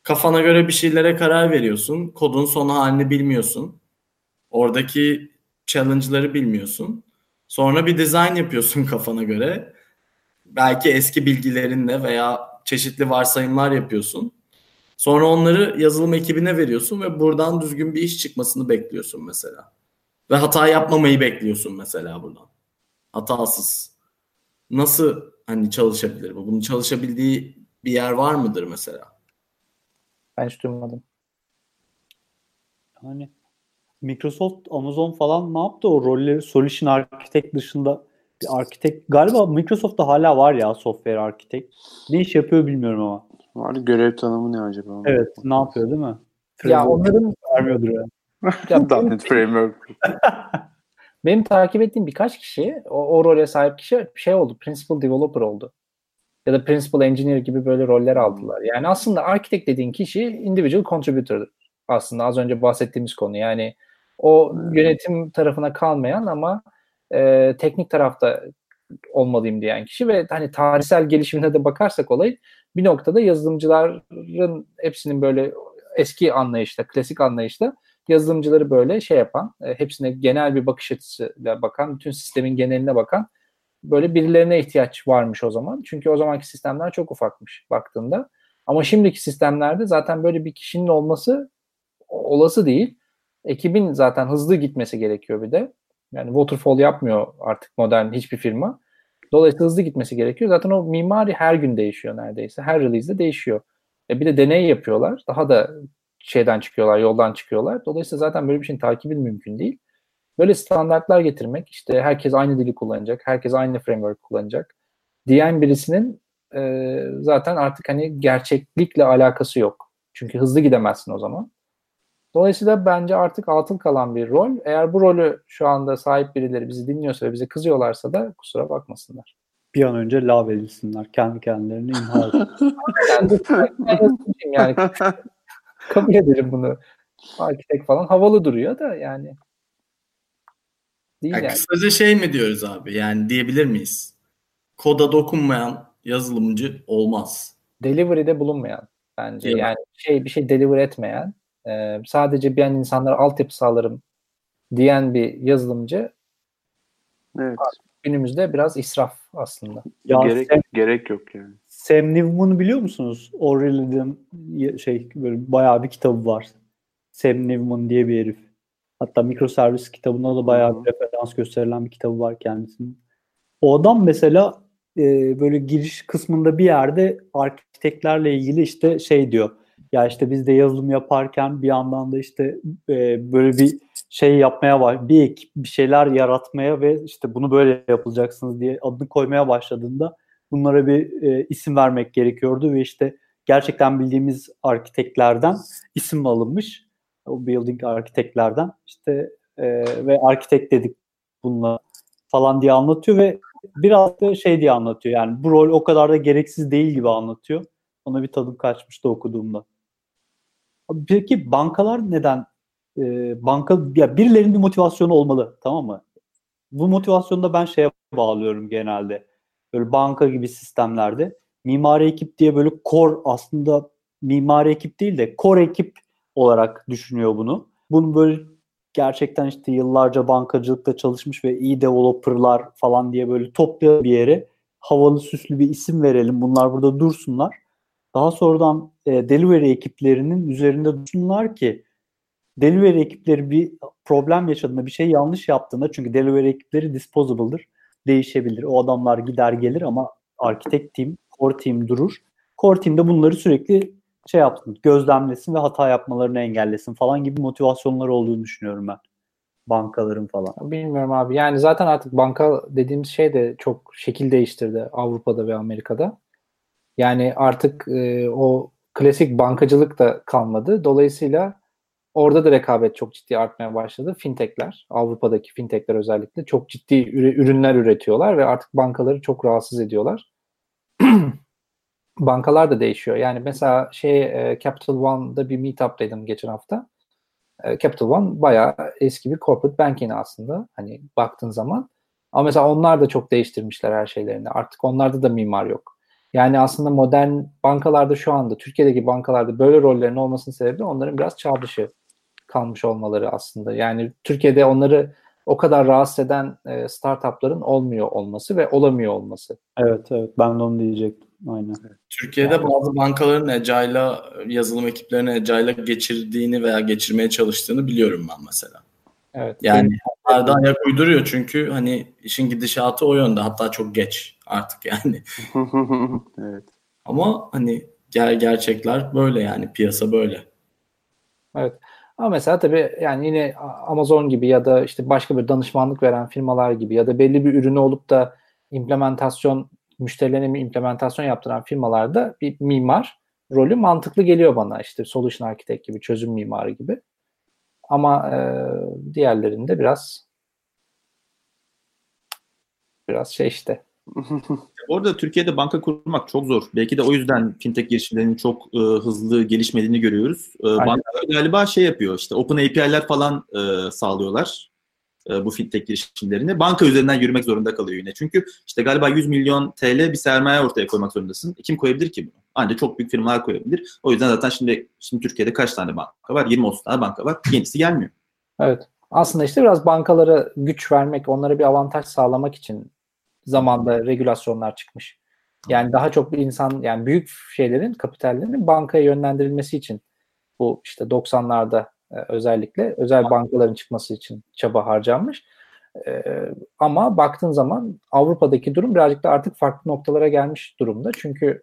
Speaker 1: Kafana göre bir şeylere karar veriyorsun. Kodun son halini bilmiyorsun. Oradaki challenge'ları bilmiyorsun. Sonra bir design yapıyorsun [LAUGHS] kafana göre. Belki eski bilgilerinle veya çeşitli varsayımlar yapıyorsun. Sonra onları yazılım ekibine veriyorsun ve buradan düzgün bir iş çıkmasını bekliyorsun mesela. Ve hata yapmamayı bekliyorsun mesela buradan. Hatasız. Nasıl hani çalışabilir bu? Bunun çalışabildiği bir yer var mıdır mesela?
Speaker 3: Ben hiç duymadım.
Speaker 5: Hani Microsoft, Amazon falan ne yaptı o rolleri solution architect dışında bir architect galiba Microsoft'ta hala var ya software architect. Ne iş yapıyor bilmiyorum ama.
Speaker 2: Var görev tanımı ne acaba?
Speaker 5: Evet, ne yapıyor değil mi?
Speaker 3: Ya onların
Speaker 5: vermiyordur yani. [LAUGHS]
Speaker 2: .NET Framework. [LAUGHS]
Speaker 3: benim takip ettiğim birkaç kişi o, o role sahip kişi şey oldu. Principal Developer oldu. Ya da Principal Engineer gibi böyle roller aldılar. Yani aslında architect dediğin kişi individual contributor. Aslında az önce bahsettiğimiz konu. Yani o yönetim tarafına kalmayan ama e, teknik tarafta olmalıyım diyen kişi ve hani tarihsel gelişimine de bakarsak olay bir noktada yazılımcıların hepsinin böyle eski anlayışta, klasik anlayışta yazılımcıları böyle şey yapan, e, hepsine genel bir bakış açısıyla bakan, bütün sistemin geneline bakan böyle birilerine ihtiyaç varmış o zaman. Çünkü o zamanki sistemler çok ufakmış baktığında. Ama şimdiki sistemlerde zaten böyle bir kişinin olması olası değil. Ekibin zaten hızlı gitmesi gerekiyor bir de. Yani waterfall yapmıyor artık modern hiçbir firma. Dolayısıyla hızlı gitmesi gerekiyor. Zaten o mimari her gün değişiyor neredeyse. Her release'de değişiyor. E bir de deney yapıyorlar. Daha da şeyden çıkıyorlar, yoldan çıkıyorlar. Dolayısıyla zaten böyle bir şeyin takibi mümkün değil. Böyle standartlar getirmek, işte herkes aynı dili kullanacak, herkes aynı framework kullanacak diyen birisinin e, zaten artık hani gerçeklikle alakası yok. Çünkü hızlı gidemezsin o zaman. Dolayısıyla bence artık altın kalan bir rol. Eğer bu rolü şu anda sahip birileri bizi dinliyorsa ve bize kızıyorlarsa da kusura bakmasınlar.
Speaker 5: Bir an önce lav edilsinler. Kendi kendilerini imha [LAUGHS] [LAUGHS]
Speaker 3: yani, yani [LAUGHS] kabul ederim bunu. Arkitek falan havalı duruyor da yani.
Speaker 1: Değil yani, yani. Kısaca şey mi diyoruz abi? Yani diyebilir miyiz? Koda dokunmayan yazılımcı olmaz.
Speaker 3: Delivery'de bulunmayan bence. Değil yani şey bir şey deliver etmeyen e, sadece bir an insanlara altyapı sağlarım diyen bir yazılımcı
Speaker 2: evet.
Speaker 3: günümüzde biraz israf aslında.
Speaker 2: Ya gerek, Sam, gerek yok yani.
Speaker 5: Sam Newman'ı biliyor musunuz? O'Reilly'den şey böyle bayağı bir kitabı var. Sam Newman diye bir herif. Hatta mikroservis kitabında da bayağı bir referans gösterilen bir kitabı var kendisinin. O adam mesela e, böyle giriş kısmında bir yerde arkiteklerle ilgili işte şey diyor. Ya işte biz de yazılım yaparken bir yandan da işte e, böyle bir şey yapmaya var, bir ekip bir şeyler yaratmaya ve işte bunu böyle yapılacaksınız diye adını koymaya başladığında bunlara bir e, isim vermek gerekiyordu ve işte gerçekten bildiğimiz arkiteklerden isim alınmış. O building arkiteklerden işte e, ve arkitek dedik bununla falan diye anlatıyor ve biraz da şey diye anlatıyor yani bu rol o kadar da gereksiz değil gibi anlatıyor. Ona bir tadım kaçmıştı okuduğumda. Peki bankalar neden e, banka ya birilerinin bir motivasyonu olmalı tamam mı? Bu motivasyonu da ben şeye bağlıyorum genelde. Böyle banka gibi sistemlerde mimari ekip diye böyle core aslında mimari ekip değil de core ekip olarak düşünüyor bunu. Bunu böyle gerçekten işte yıllarca bankacılıkta çalışmış ve iyi developerlar falan diye böyle toplayalım bir yere havalı süslü bir isim verelim. Bunlar burada dursunlar. Daha sonradan e, delivery ekiplerinin üzerinde dursunlar ki delivery ekipleri bir problem yaşadığında bir şey yanlış yaptığında çünkü delivery ekipleri disposable'dır. Değişebilir. O adamlar gider gelir ama architect team, core team durur. Core team de bunları sürekli şey yapsın, gözlemlesin ve hata yapmalarını engellesin falan gibi motivasyonları olduğunu düşünüyorum ben. Bankaların falan.
Speaker 3: Bilmiyorum abi. Yani zaten artık banka dediğimiz şey de çok şekil değiştirdi Avrupa'da ve Amerika'da. Yani artık e, o klasik bankacılık da kalmadı. Dolayısıyla orada da rekabet çok ciddi artmaya başladı. Fintechler, Avrupa'daki fintechler özellikle çok ciddi ürünler üretiyorlar ve artık bankaları çok rahatsız ediyorlar. [CLEARS THROAT] Bankalar da değişiyor. Yani mesela şey e, Capital One'da bir meetup'taydım geçen hafta. E, Capital One bayağı eski bir corporate bank yine aslında. Hani baktığın zaman. Ama mesela onlar da çok değiştirmişler her şeylerini. Artık onlarda da mimar yok. Yani aslında modern bankalarda şu anda Türkiye'deki bankalarda böyle rollerin olmasının sebebi onların biraz çağ dışı kalmış olmaları aslında. Yani Türkiye'de onları o kadar rahatsız eden e, startupların olmuyor olması ve olamıyor olması.
Speaker 5: Evet evet ben de onu diyecektim. Aynen.
Speaker 1: Türkiye'de bazı bankaların Agile'a, yazılım ekiplerine Agile'a geçirdiğini veya geçirmeye çalıştığını biliyorum ben mesela.
Speaker 3: Evet.
Speaker 1: Yani da ayak uyduruyor çünkü hani işin gidişatı o yönde hatta çok geç artık yani. [LAUGHS]
Speaker 2: evet.
Speaker 1: Ama hani ger gerçekler böyle yani piyasa böyle.
Speaker 3: Evet. Ama mesela tabii yani yine Amazon gibi ya da işte başka bir danışmanlık veren firmalar gibi ya da belli bir ürünü olup da implementasyon müşterilerine bir implementasyon yaptıran firmalarda bir mimar rolü mantıklı geliyor bana. işte solution architect gibi, çözüm mimarı gibi. Ama e, diğerlerinde biraz biraz şey işte. [LAUGHS]
Speaker 4: Orada Türkiye'de banka kurmak çok zor. Belki de o yüzden fintech girişimlerinin çok e, hızlı gelişmediğini görüyoruz. E, bankalar galiba şey yapıyor işte open API'ler falan e, sağlıyorlar bu fintech girişimlerini. Banka üzerinden yürümek zorunda kalıyor yine. Çünkü işte galiba 100 milyon TL bir sermaye ortaya koymak zorundasın. E, kim koyabilir ki bunu? Ancak çok büyük firmalar koyabilir. O yüzden zaten şimdi şimdi Türkiye'de kaç tane banka var? 20-30 tane banka var. Yenisi gelmiyor.
Speaker 3: Evet. Aslında işte biraz bankalara güç vermek, onlara bir avantaj sağlamak için zamanda regülasyonlar çıkmış. Yani daha çok insan yani büyük şeylerin, kapitallerin bankaya yönlendirilmesi için bu işte 90'larda özellikle özel bankaların çıkması için çaba harcanmış. Ee, ama baktığın zaman Avrupa'daki durum birazcık da artık farklı noktalara gelmiş durumda. Çünkü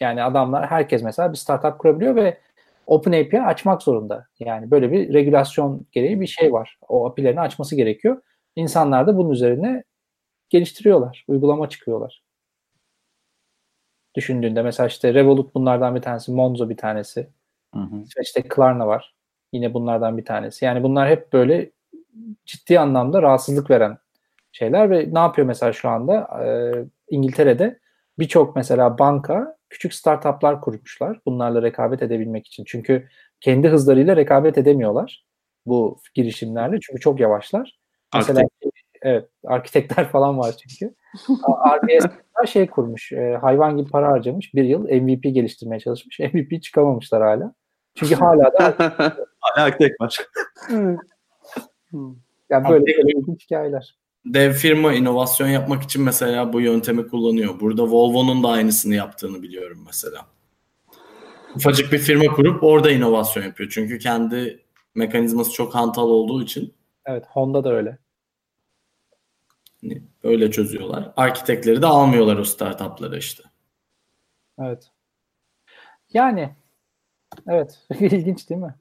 Speaker 3: yani adamlar herkes mesela bir startup kurabiliyor ve Open API açmak zorunda. Yani böyle bir regülasyon gereği bir şey var. O API'lerini açması gerekiyor. İnsanlar da bunun üzerine geliştiriyorlar. Uygulama çıkıyorlar. Düşündüğünde mesela işte Revolut bunlardan bir tanesi, Monzo bir tanesi.
Speaker 4: Hı hı.
Speaker 3: İşte Klarna var. Yine bunlardan bir tanesi. Yani bunlar hep böyle ciddi anlamda rahatsızlık veren şeyler ve ne yapıyor mesela şu anda ee, İngiltere'de birçok mesela banka küçük startuplar kurmuşlar bunlarla rekabet edebilmek için. Çünkü kendi hızlarıyla rekabet edemiyorlar bu girişimlerle çünkü çok yavaşlar. Mesela evet arkitekler [LAUGHS] falan var çünkü. RBS şey kurmuş. E, hayvan gibi para harcamış. Bir yıl MVP geliştirmeye çalışmış. [LAUGHS] MVP çıkamamışlar hala. Çünkü hala da [LAUGHS]
Speaker 4: Hala arkitek var.
Speaker 3: yani böyle böyle ilginç hikayeler.
Speaker 1: Dev firma inovasyon yapmak için mesela bu yöntemi kullanıyor. Burada Volvo'nun da aynısını yaptığını biliyorum mesela. ufacık bir firma kurup orada inovasyon yapıyor. Çünkü kendi mekanizması çok hantal olduğu için
Speaker 3: Evet Honda da öyle.
Speaker 1: hani öyle çözüyorlar. Arkitekleri de almıyorlar o startuplara işte.
Speaker 3: Evet. Yani evet [LAUGHS] ilginç değil mi?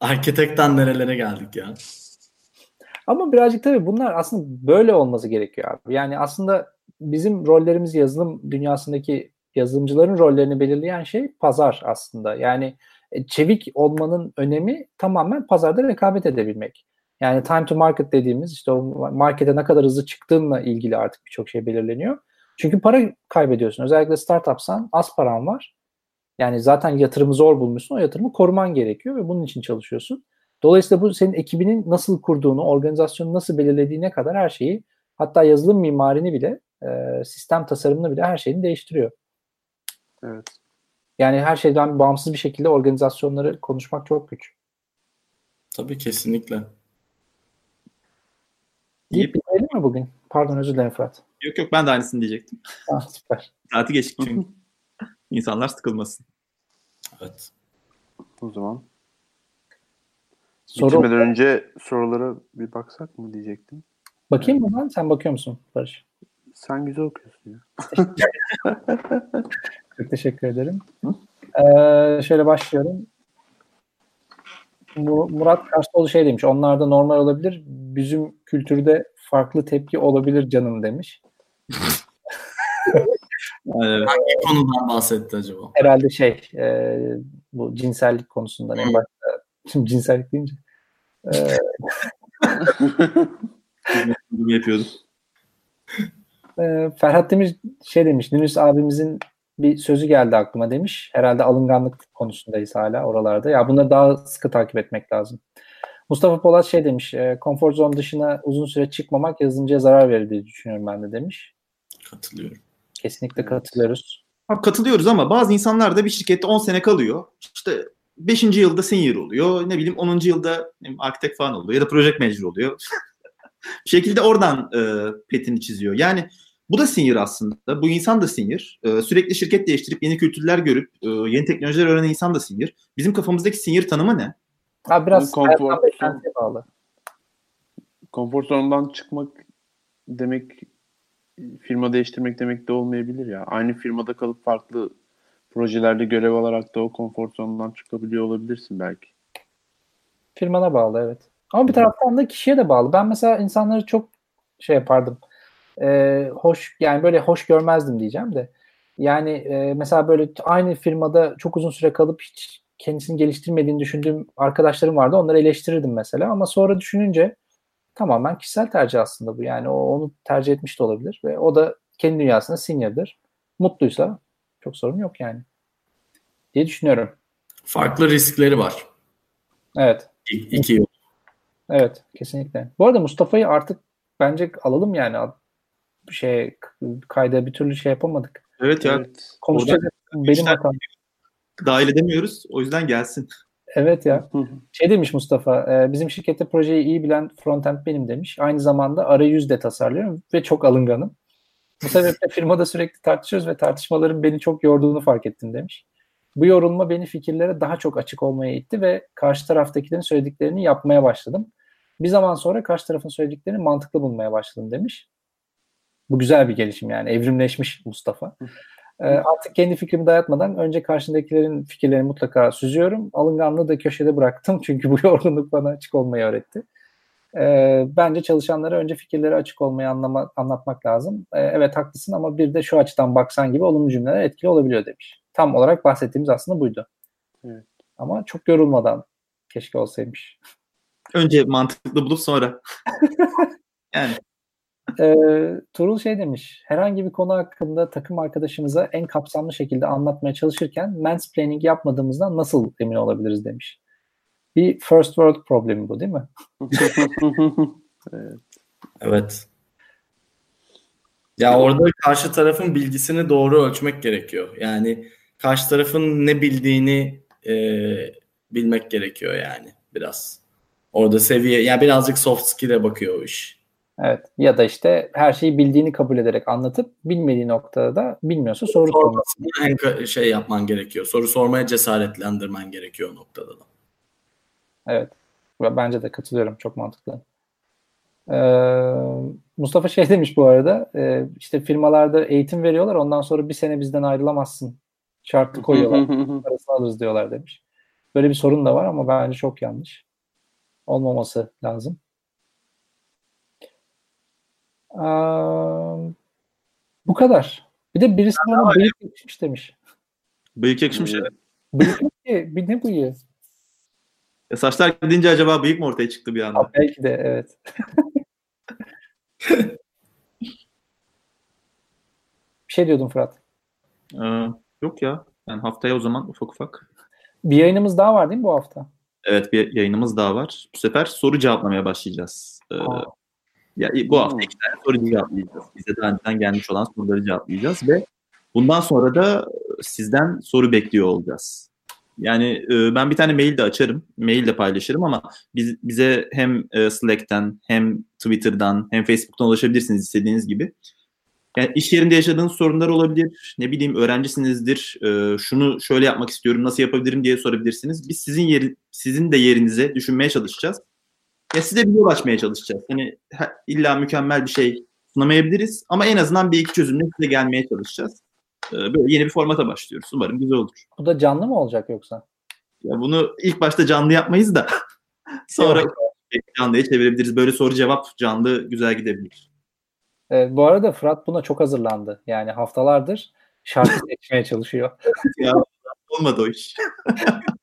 Speaker 1: Arkitekten nerelere geldik ya.
Speaker 3: Ama birazcık tabii bunlar aslında böyle olması gerekiyor abi. Yani aslında bizim rollerimiz yazılım dünyasındaki yazılımcıların rollerini belirleyen şey pazar aslında. Yani e, çevik olmanın önemi tamamen pazarda rekabet edebilmek. Yani time to market dediğimiz işte o markete ne kadar hızlı çıktığınla ilgili artık birçok şey belirleniyor. Çünkü para kaybediyorsun. Özellikle startupsan az paran var. Yani zaten yatırımı zor bulmuşsun. O yatırımı koruman gerekiyor ve bunun için çalışıyorsun. Dolayısıyla bu senin ekibinin nasıl kurduğunu, organizasyonu nasıl belirlediğine kadar her şeyi hatta yazılım mimarini bile, e, sistem tasarımını bile her şeyini değiştiriyor.
Speaker 2: Evet.
Speaker 3: Yani her şeyden bağımsız bir şekilde organizasyonları konuşmak çok güç.
Speaker 1: Tabii kesinlikle.
Speaker 3: Deyip bitirelim mi bugün? Pardon özür dilerim Fırat.
Speaker 4: Yok yok ben de aynısını diyecektim.
Speaker 3: Ah, süper.
Speaker 4: Saati geçtik çünkü. [LAUGHS] İnsanlar sıkılmasın.
Speaker 1: Evet.
Speaker 2: O zaman
Speaker 3: Soru
Speaker 2: bitirmeden önce sorulara bir baksak mı diyecektim.
Speaker 3: bakayım mı lan? Sen bakıyor musun Barış?
Speaker 2: Sen güzel okuyorsun ya. [LAUGHS]
Speaker 3: Çok teşekkür ederim. Ee, şöyle başlıyorum. Mu- Murat Karstoğlu şey demiş. Onlarda normal olabilir. Bizim kültürde farklı tepki olabilir canım demiş. [LAUGHS]
Speaker 4: Evet.
Speaker 1: Hangi konudan bahsetti acaba?
Speaker 3: Herhalde şey e, bu cinsellik konusundan en başta. [LAUGHS] Şimdi cinsellik deyince. e,
Speaker 4: Bunu yapıyordum.
Speaker 3: e, Ferhat Demir şey demiş. Nünüs abimizin bir sözü geldi aklıma demiş. Herhalde alınganlık konusundayız hala oralarda. Ya bunları daha sıkı takip etmek lazım. Mustafa Polat şey demiş. E, konfor zone dışına uzun süre çıkmamak yazılımcıya zarar verir diye düşünüyorum ben de demiş.
Speaker 1: Katılıyorum.
Speaker 3: Kesinlikle
Speaker 2: Evet.
Speaker 3: katılıyoruz.
Speaker 4: Katılıyoruz ama bazı insanlar da bir şirkette 10 sene kalıyor. İşte 5. yılda senior oluyor. Ne bileyim 10. yılda architect falan oluyor ya da project manager oluyor. [LAUGHS] bir şekilde oradan e, petini çiziyor. Yani bu da senior aslında. Bu insan da senior. E, sürekli şirket değiştirip yeni kültürler görüp e, yeni teknolojiler öğrenen insan da senior. Bizim kafamızdaki senior tanımı ne?
Speaker 3: Abi biraz
Speaker 2: Konfor-. Konfor zonundan çıkmak demek firma değiştirmek demek de olmayabilir ya. Aynı firmada kalıp farklı projelerde görev alarak da o konfor zonundan çıkabiliyor olabilirsin belki.
Speaker 3: Firmana bağlı evet. Ama bir taraftan da kişiye de bağlı. Ben mesela insanları çok şey yapardım. Ee, hoş yani böyle hoş görmezdim diyeceğim de. Yani e, mesela böyle aynı firmada çok uzun süre kalıp hiç kendisini geliştirmediğini düşündüğüm arkadaşlarım vardı. Onları eleştirirdim mesela ama sonra düşününce tamamen kişisel tercih aslında bu. Yani o onu tercih etmiş de olabilir ve o da kendi dünyasında senior'dır. Mutluysa çok sorun yok yani. Diye düşünüyorum.
Speaker 1: Farklı riskleri var.
Speaker 3: Evet.
Speaker 1: İ- İki yıl.
Speaker 3: Evet kesinlikle. Bu arada Mustafa'yı artık bence alalım yani şey kayda bir türlü şey yapamadık.
Speaker 4: Evet ya
Speaker 2: Evet.
Speaker 3: Konuşacak benim hatam.
Speaker 4: dahil edemiyoruz. O yüzden gelsin.
Speaker 3: Evet ya. Şey demiş Mustafa, e, bizim şirkette projeyi iyi bilen frontend benim demiş. Aynı zamanda arayüz de tasarlıyorum ve çok alınganım. Bu [LAUGHS] sebeple firmada sürekli tartışıyoruz ve tartışmaların beni çok yorduğunu fark ettim demiş. Bu yorulma beni fikirlere daha çok açık olmaya itti ve karşı taraftakilerin söylediklerini yapmaya başladım. Bir zaman sonra karşı tarafın söylediklerini mantıklı bulmaya başladım demiş. Bu güzel bir gelişim yani evrimleşmiş Mustafa. Ee, artık kendi fikrimi dayatmadan önce karşındakilerin fikirlerini mutlaka süzüyorum. Alınganlığı da köşede bıraktım [LAUGHS] çünkü bu yorgunluk bana açık olmayı öğretti. Ee, bence çalışanlara önce fikirleri açık olmayı anlama, anlatmak lazım. Ee, evet haklısın ama bir de şu açıdan baksan gibi olumlu cümleler etkili olabiliyor demiş. Tam olarak bahsettiğimiz aslında buydu.
Speaker 2: Evet.
Speaker 3: Ama çok yorulmadan keşke olsaymış.
Speaker 4: Önce mantıklı bulup sonra. [LAUGHS] yani
Speaker 3: Ee, Tuğrul şey demiş, herhangi bir konu hakkında takım arkadaşımıza en kapsamlı şekilde anlatmaya çalışırken mansplaining yapmadığımızdan nasıl emin olabiliriz demiş. Bir first world problemi bu değil mi? [LAUGHS]
Speaker 1: Evet. Ya orada karşı tarafın bilgisini doğru ölçmek gerekiyor. Yani karşı tarafın ne bildiğini e, bilmek gerekiyor yani biraz. Orada seviye, yani birazcık soft skill'e bakıyor o iş.
Speaker 3: Evet. Ya da işte her şeyi bildiğini kabul ederek anlatıp bilmediği noktada da bilmiyorsa soru.
Speaker 1: Sormasını en şey yapman gerekiyor. Soru sormaya cesaretlendirmen gerekiyor o noktada da.
Speaker 3: Evet. Ve Bence de katılıyorum. Çok mantıklı. Ee, Mustafa şey [LAUGHS] demiş bu arada e, işte firmalarda eğitim veriyorlar ondan sonra bir sene bizden ayrılamazsın şartı koyuyorlar. [LAUGHS] Parasını alırız diyorlar demiş. Böyle bir sorun da var ama bence çok yanlış. Olmaması lazım. Aa, bu kadar. Bir de birisi bana bıyık yakışmış demiş.
Speaker 4: Bıyık yakışmış.
Speaker 2: Hmm.
Speaker 4: evet.
Speaker 3: Bıyık ki. Bir ne bıyığı?
Speaker 4: E, saçlar gidince acaba bıyık mı ortaya çıktı bir anda?
Speaker 3: Ha, belki de evet. [LAUGHS] bir şey diyordun Fırat.
Speaker 4: Ee, yok ya. Yani haftaya o zaman ufak ufak.
Speaker 3: Bir yayınımız daha var değil mi bu hafta?
Speaker 4: Evet bir yayınımız daha var. Bu sefer soru cevaplamaya başlayacağız. Ee,
Speaker 3: Aa.
Speaker 4: Ya, bu hafta iki tane soru cevaplayacağız. Bize daha önceden gelmiş olan soruları cevaplayacağız ve bundan sonra da sizden soru bekliyor olacağız. Yani e, ben bir tane mail de açarım, mail de paylaşırım ama biz, bize hem e, Slack'ten hem Twitter'dan hem Facebook'tan ulaşabilirsiniz istediğiniz gibi. Yani iş yerinde yaşadığınız sorunlar olabilir. Ne bileyim öğrencisinizdir. e, şunu şöyle yapmak istiyorum, nasıl yapabilirim diye sorabilirsiniz. Biz sizin yeri, sizin de yerinize düşünmeye çalışacağız. Ya size bir yol açmaya çalışacağız. Hani ha- illa mükemmel bir şey sunamayabiliriz ama en azından bir iki çözümle size gelmeye çalışacağız. E, böyle yeni bir formata başlıyoruz. Umarım güzel olur.
Speaker 3: Bu da canlı mı olacak yoksa?
Speaker 4: Ya bunu ilk başta canlı yapmayız da [LAUGHS] sonra canlıya çevirebiliriz. Böyle soru cevap canlı güzel gidebilir.
Speaker 3: Ee, bu arada Fırat buna çok hazırlandı. Yani haftalardır şarkı [LAUGHS] seçmeye çalışıyor.
Speaker 4: Ya olmadı o iş. [LAUGHS]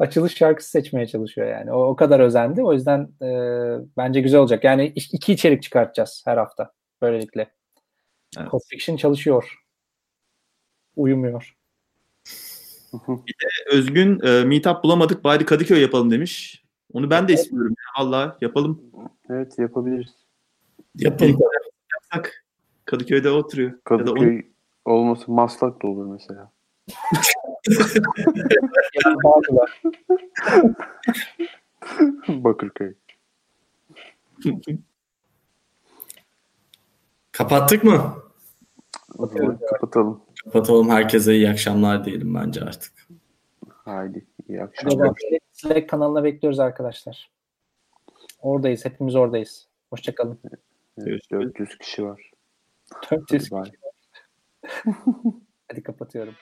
Speaker 3: Açılış şarkısı seçmeye çalışıyor yani. O, o kadar özendi. O yüzden e, bence güzel olacak. Yani iki içerik çıkartacağız her hafta. Böylelikle.
Speaker 4: Evet.
Speaker 3: Code Fiction çalışıyor. Uyumuyor.
Speaker 4: Özgün e, meetup bulamadık bari Kadıköy yapalım demiş. Onu ben de istiyorum. ya. Valla yapalım.
Speaker 2: Evet yapabiliriz.
Speaker 1: Yapın.
Speaker 4: Yapsak. Kadıköy'de oturuyor. Ya da onu
Speaker 2: Kadıköy olması Maslak da olur mesela. [LAUGHS]
Speaker 3: Yani Bağcılar.
Speaker 2: Bakırköy.
Speaker 1: Kapattık mı?
Speaker 2: Zaman kapatalım.
Speaker 1: Kapatalım. Herkese iyi akşamlar diyelim bence artık.
Speaker 2: Haydi iyi akşamlar.
Speaker 3: Slack- kanalına bekliyoruz arkadaşlar. Oradayız. Hepimiz oradayız. Hoşçakalın.
Speaker 2: Evet, 400 kişi var.
Speaker 3: 400
Speaker 2: Hadi bye. [LAUGHS]
Speaker 3: Hadi kapatıyorum.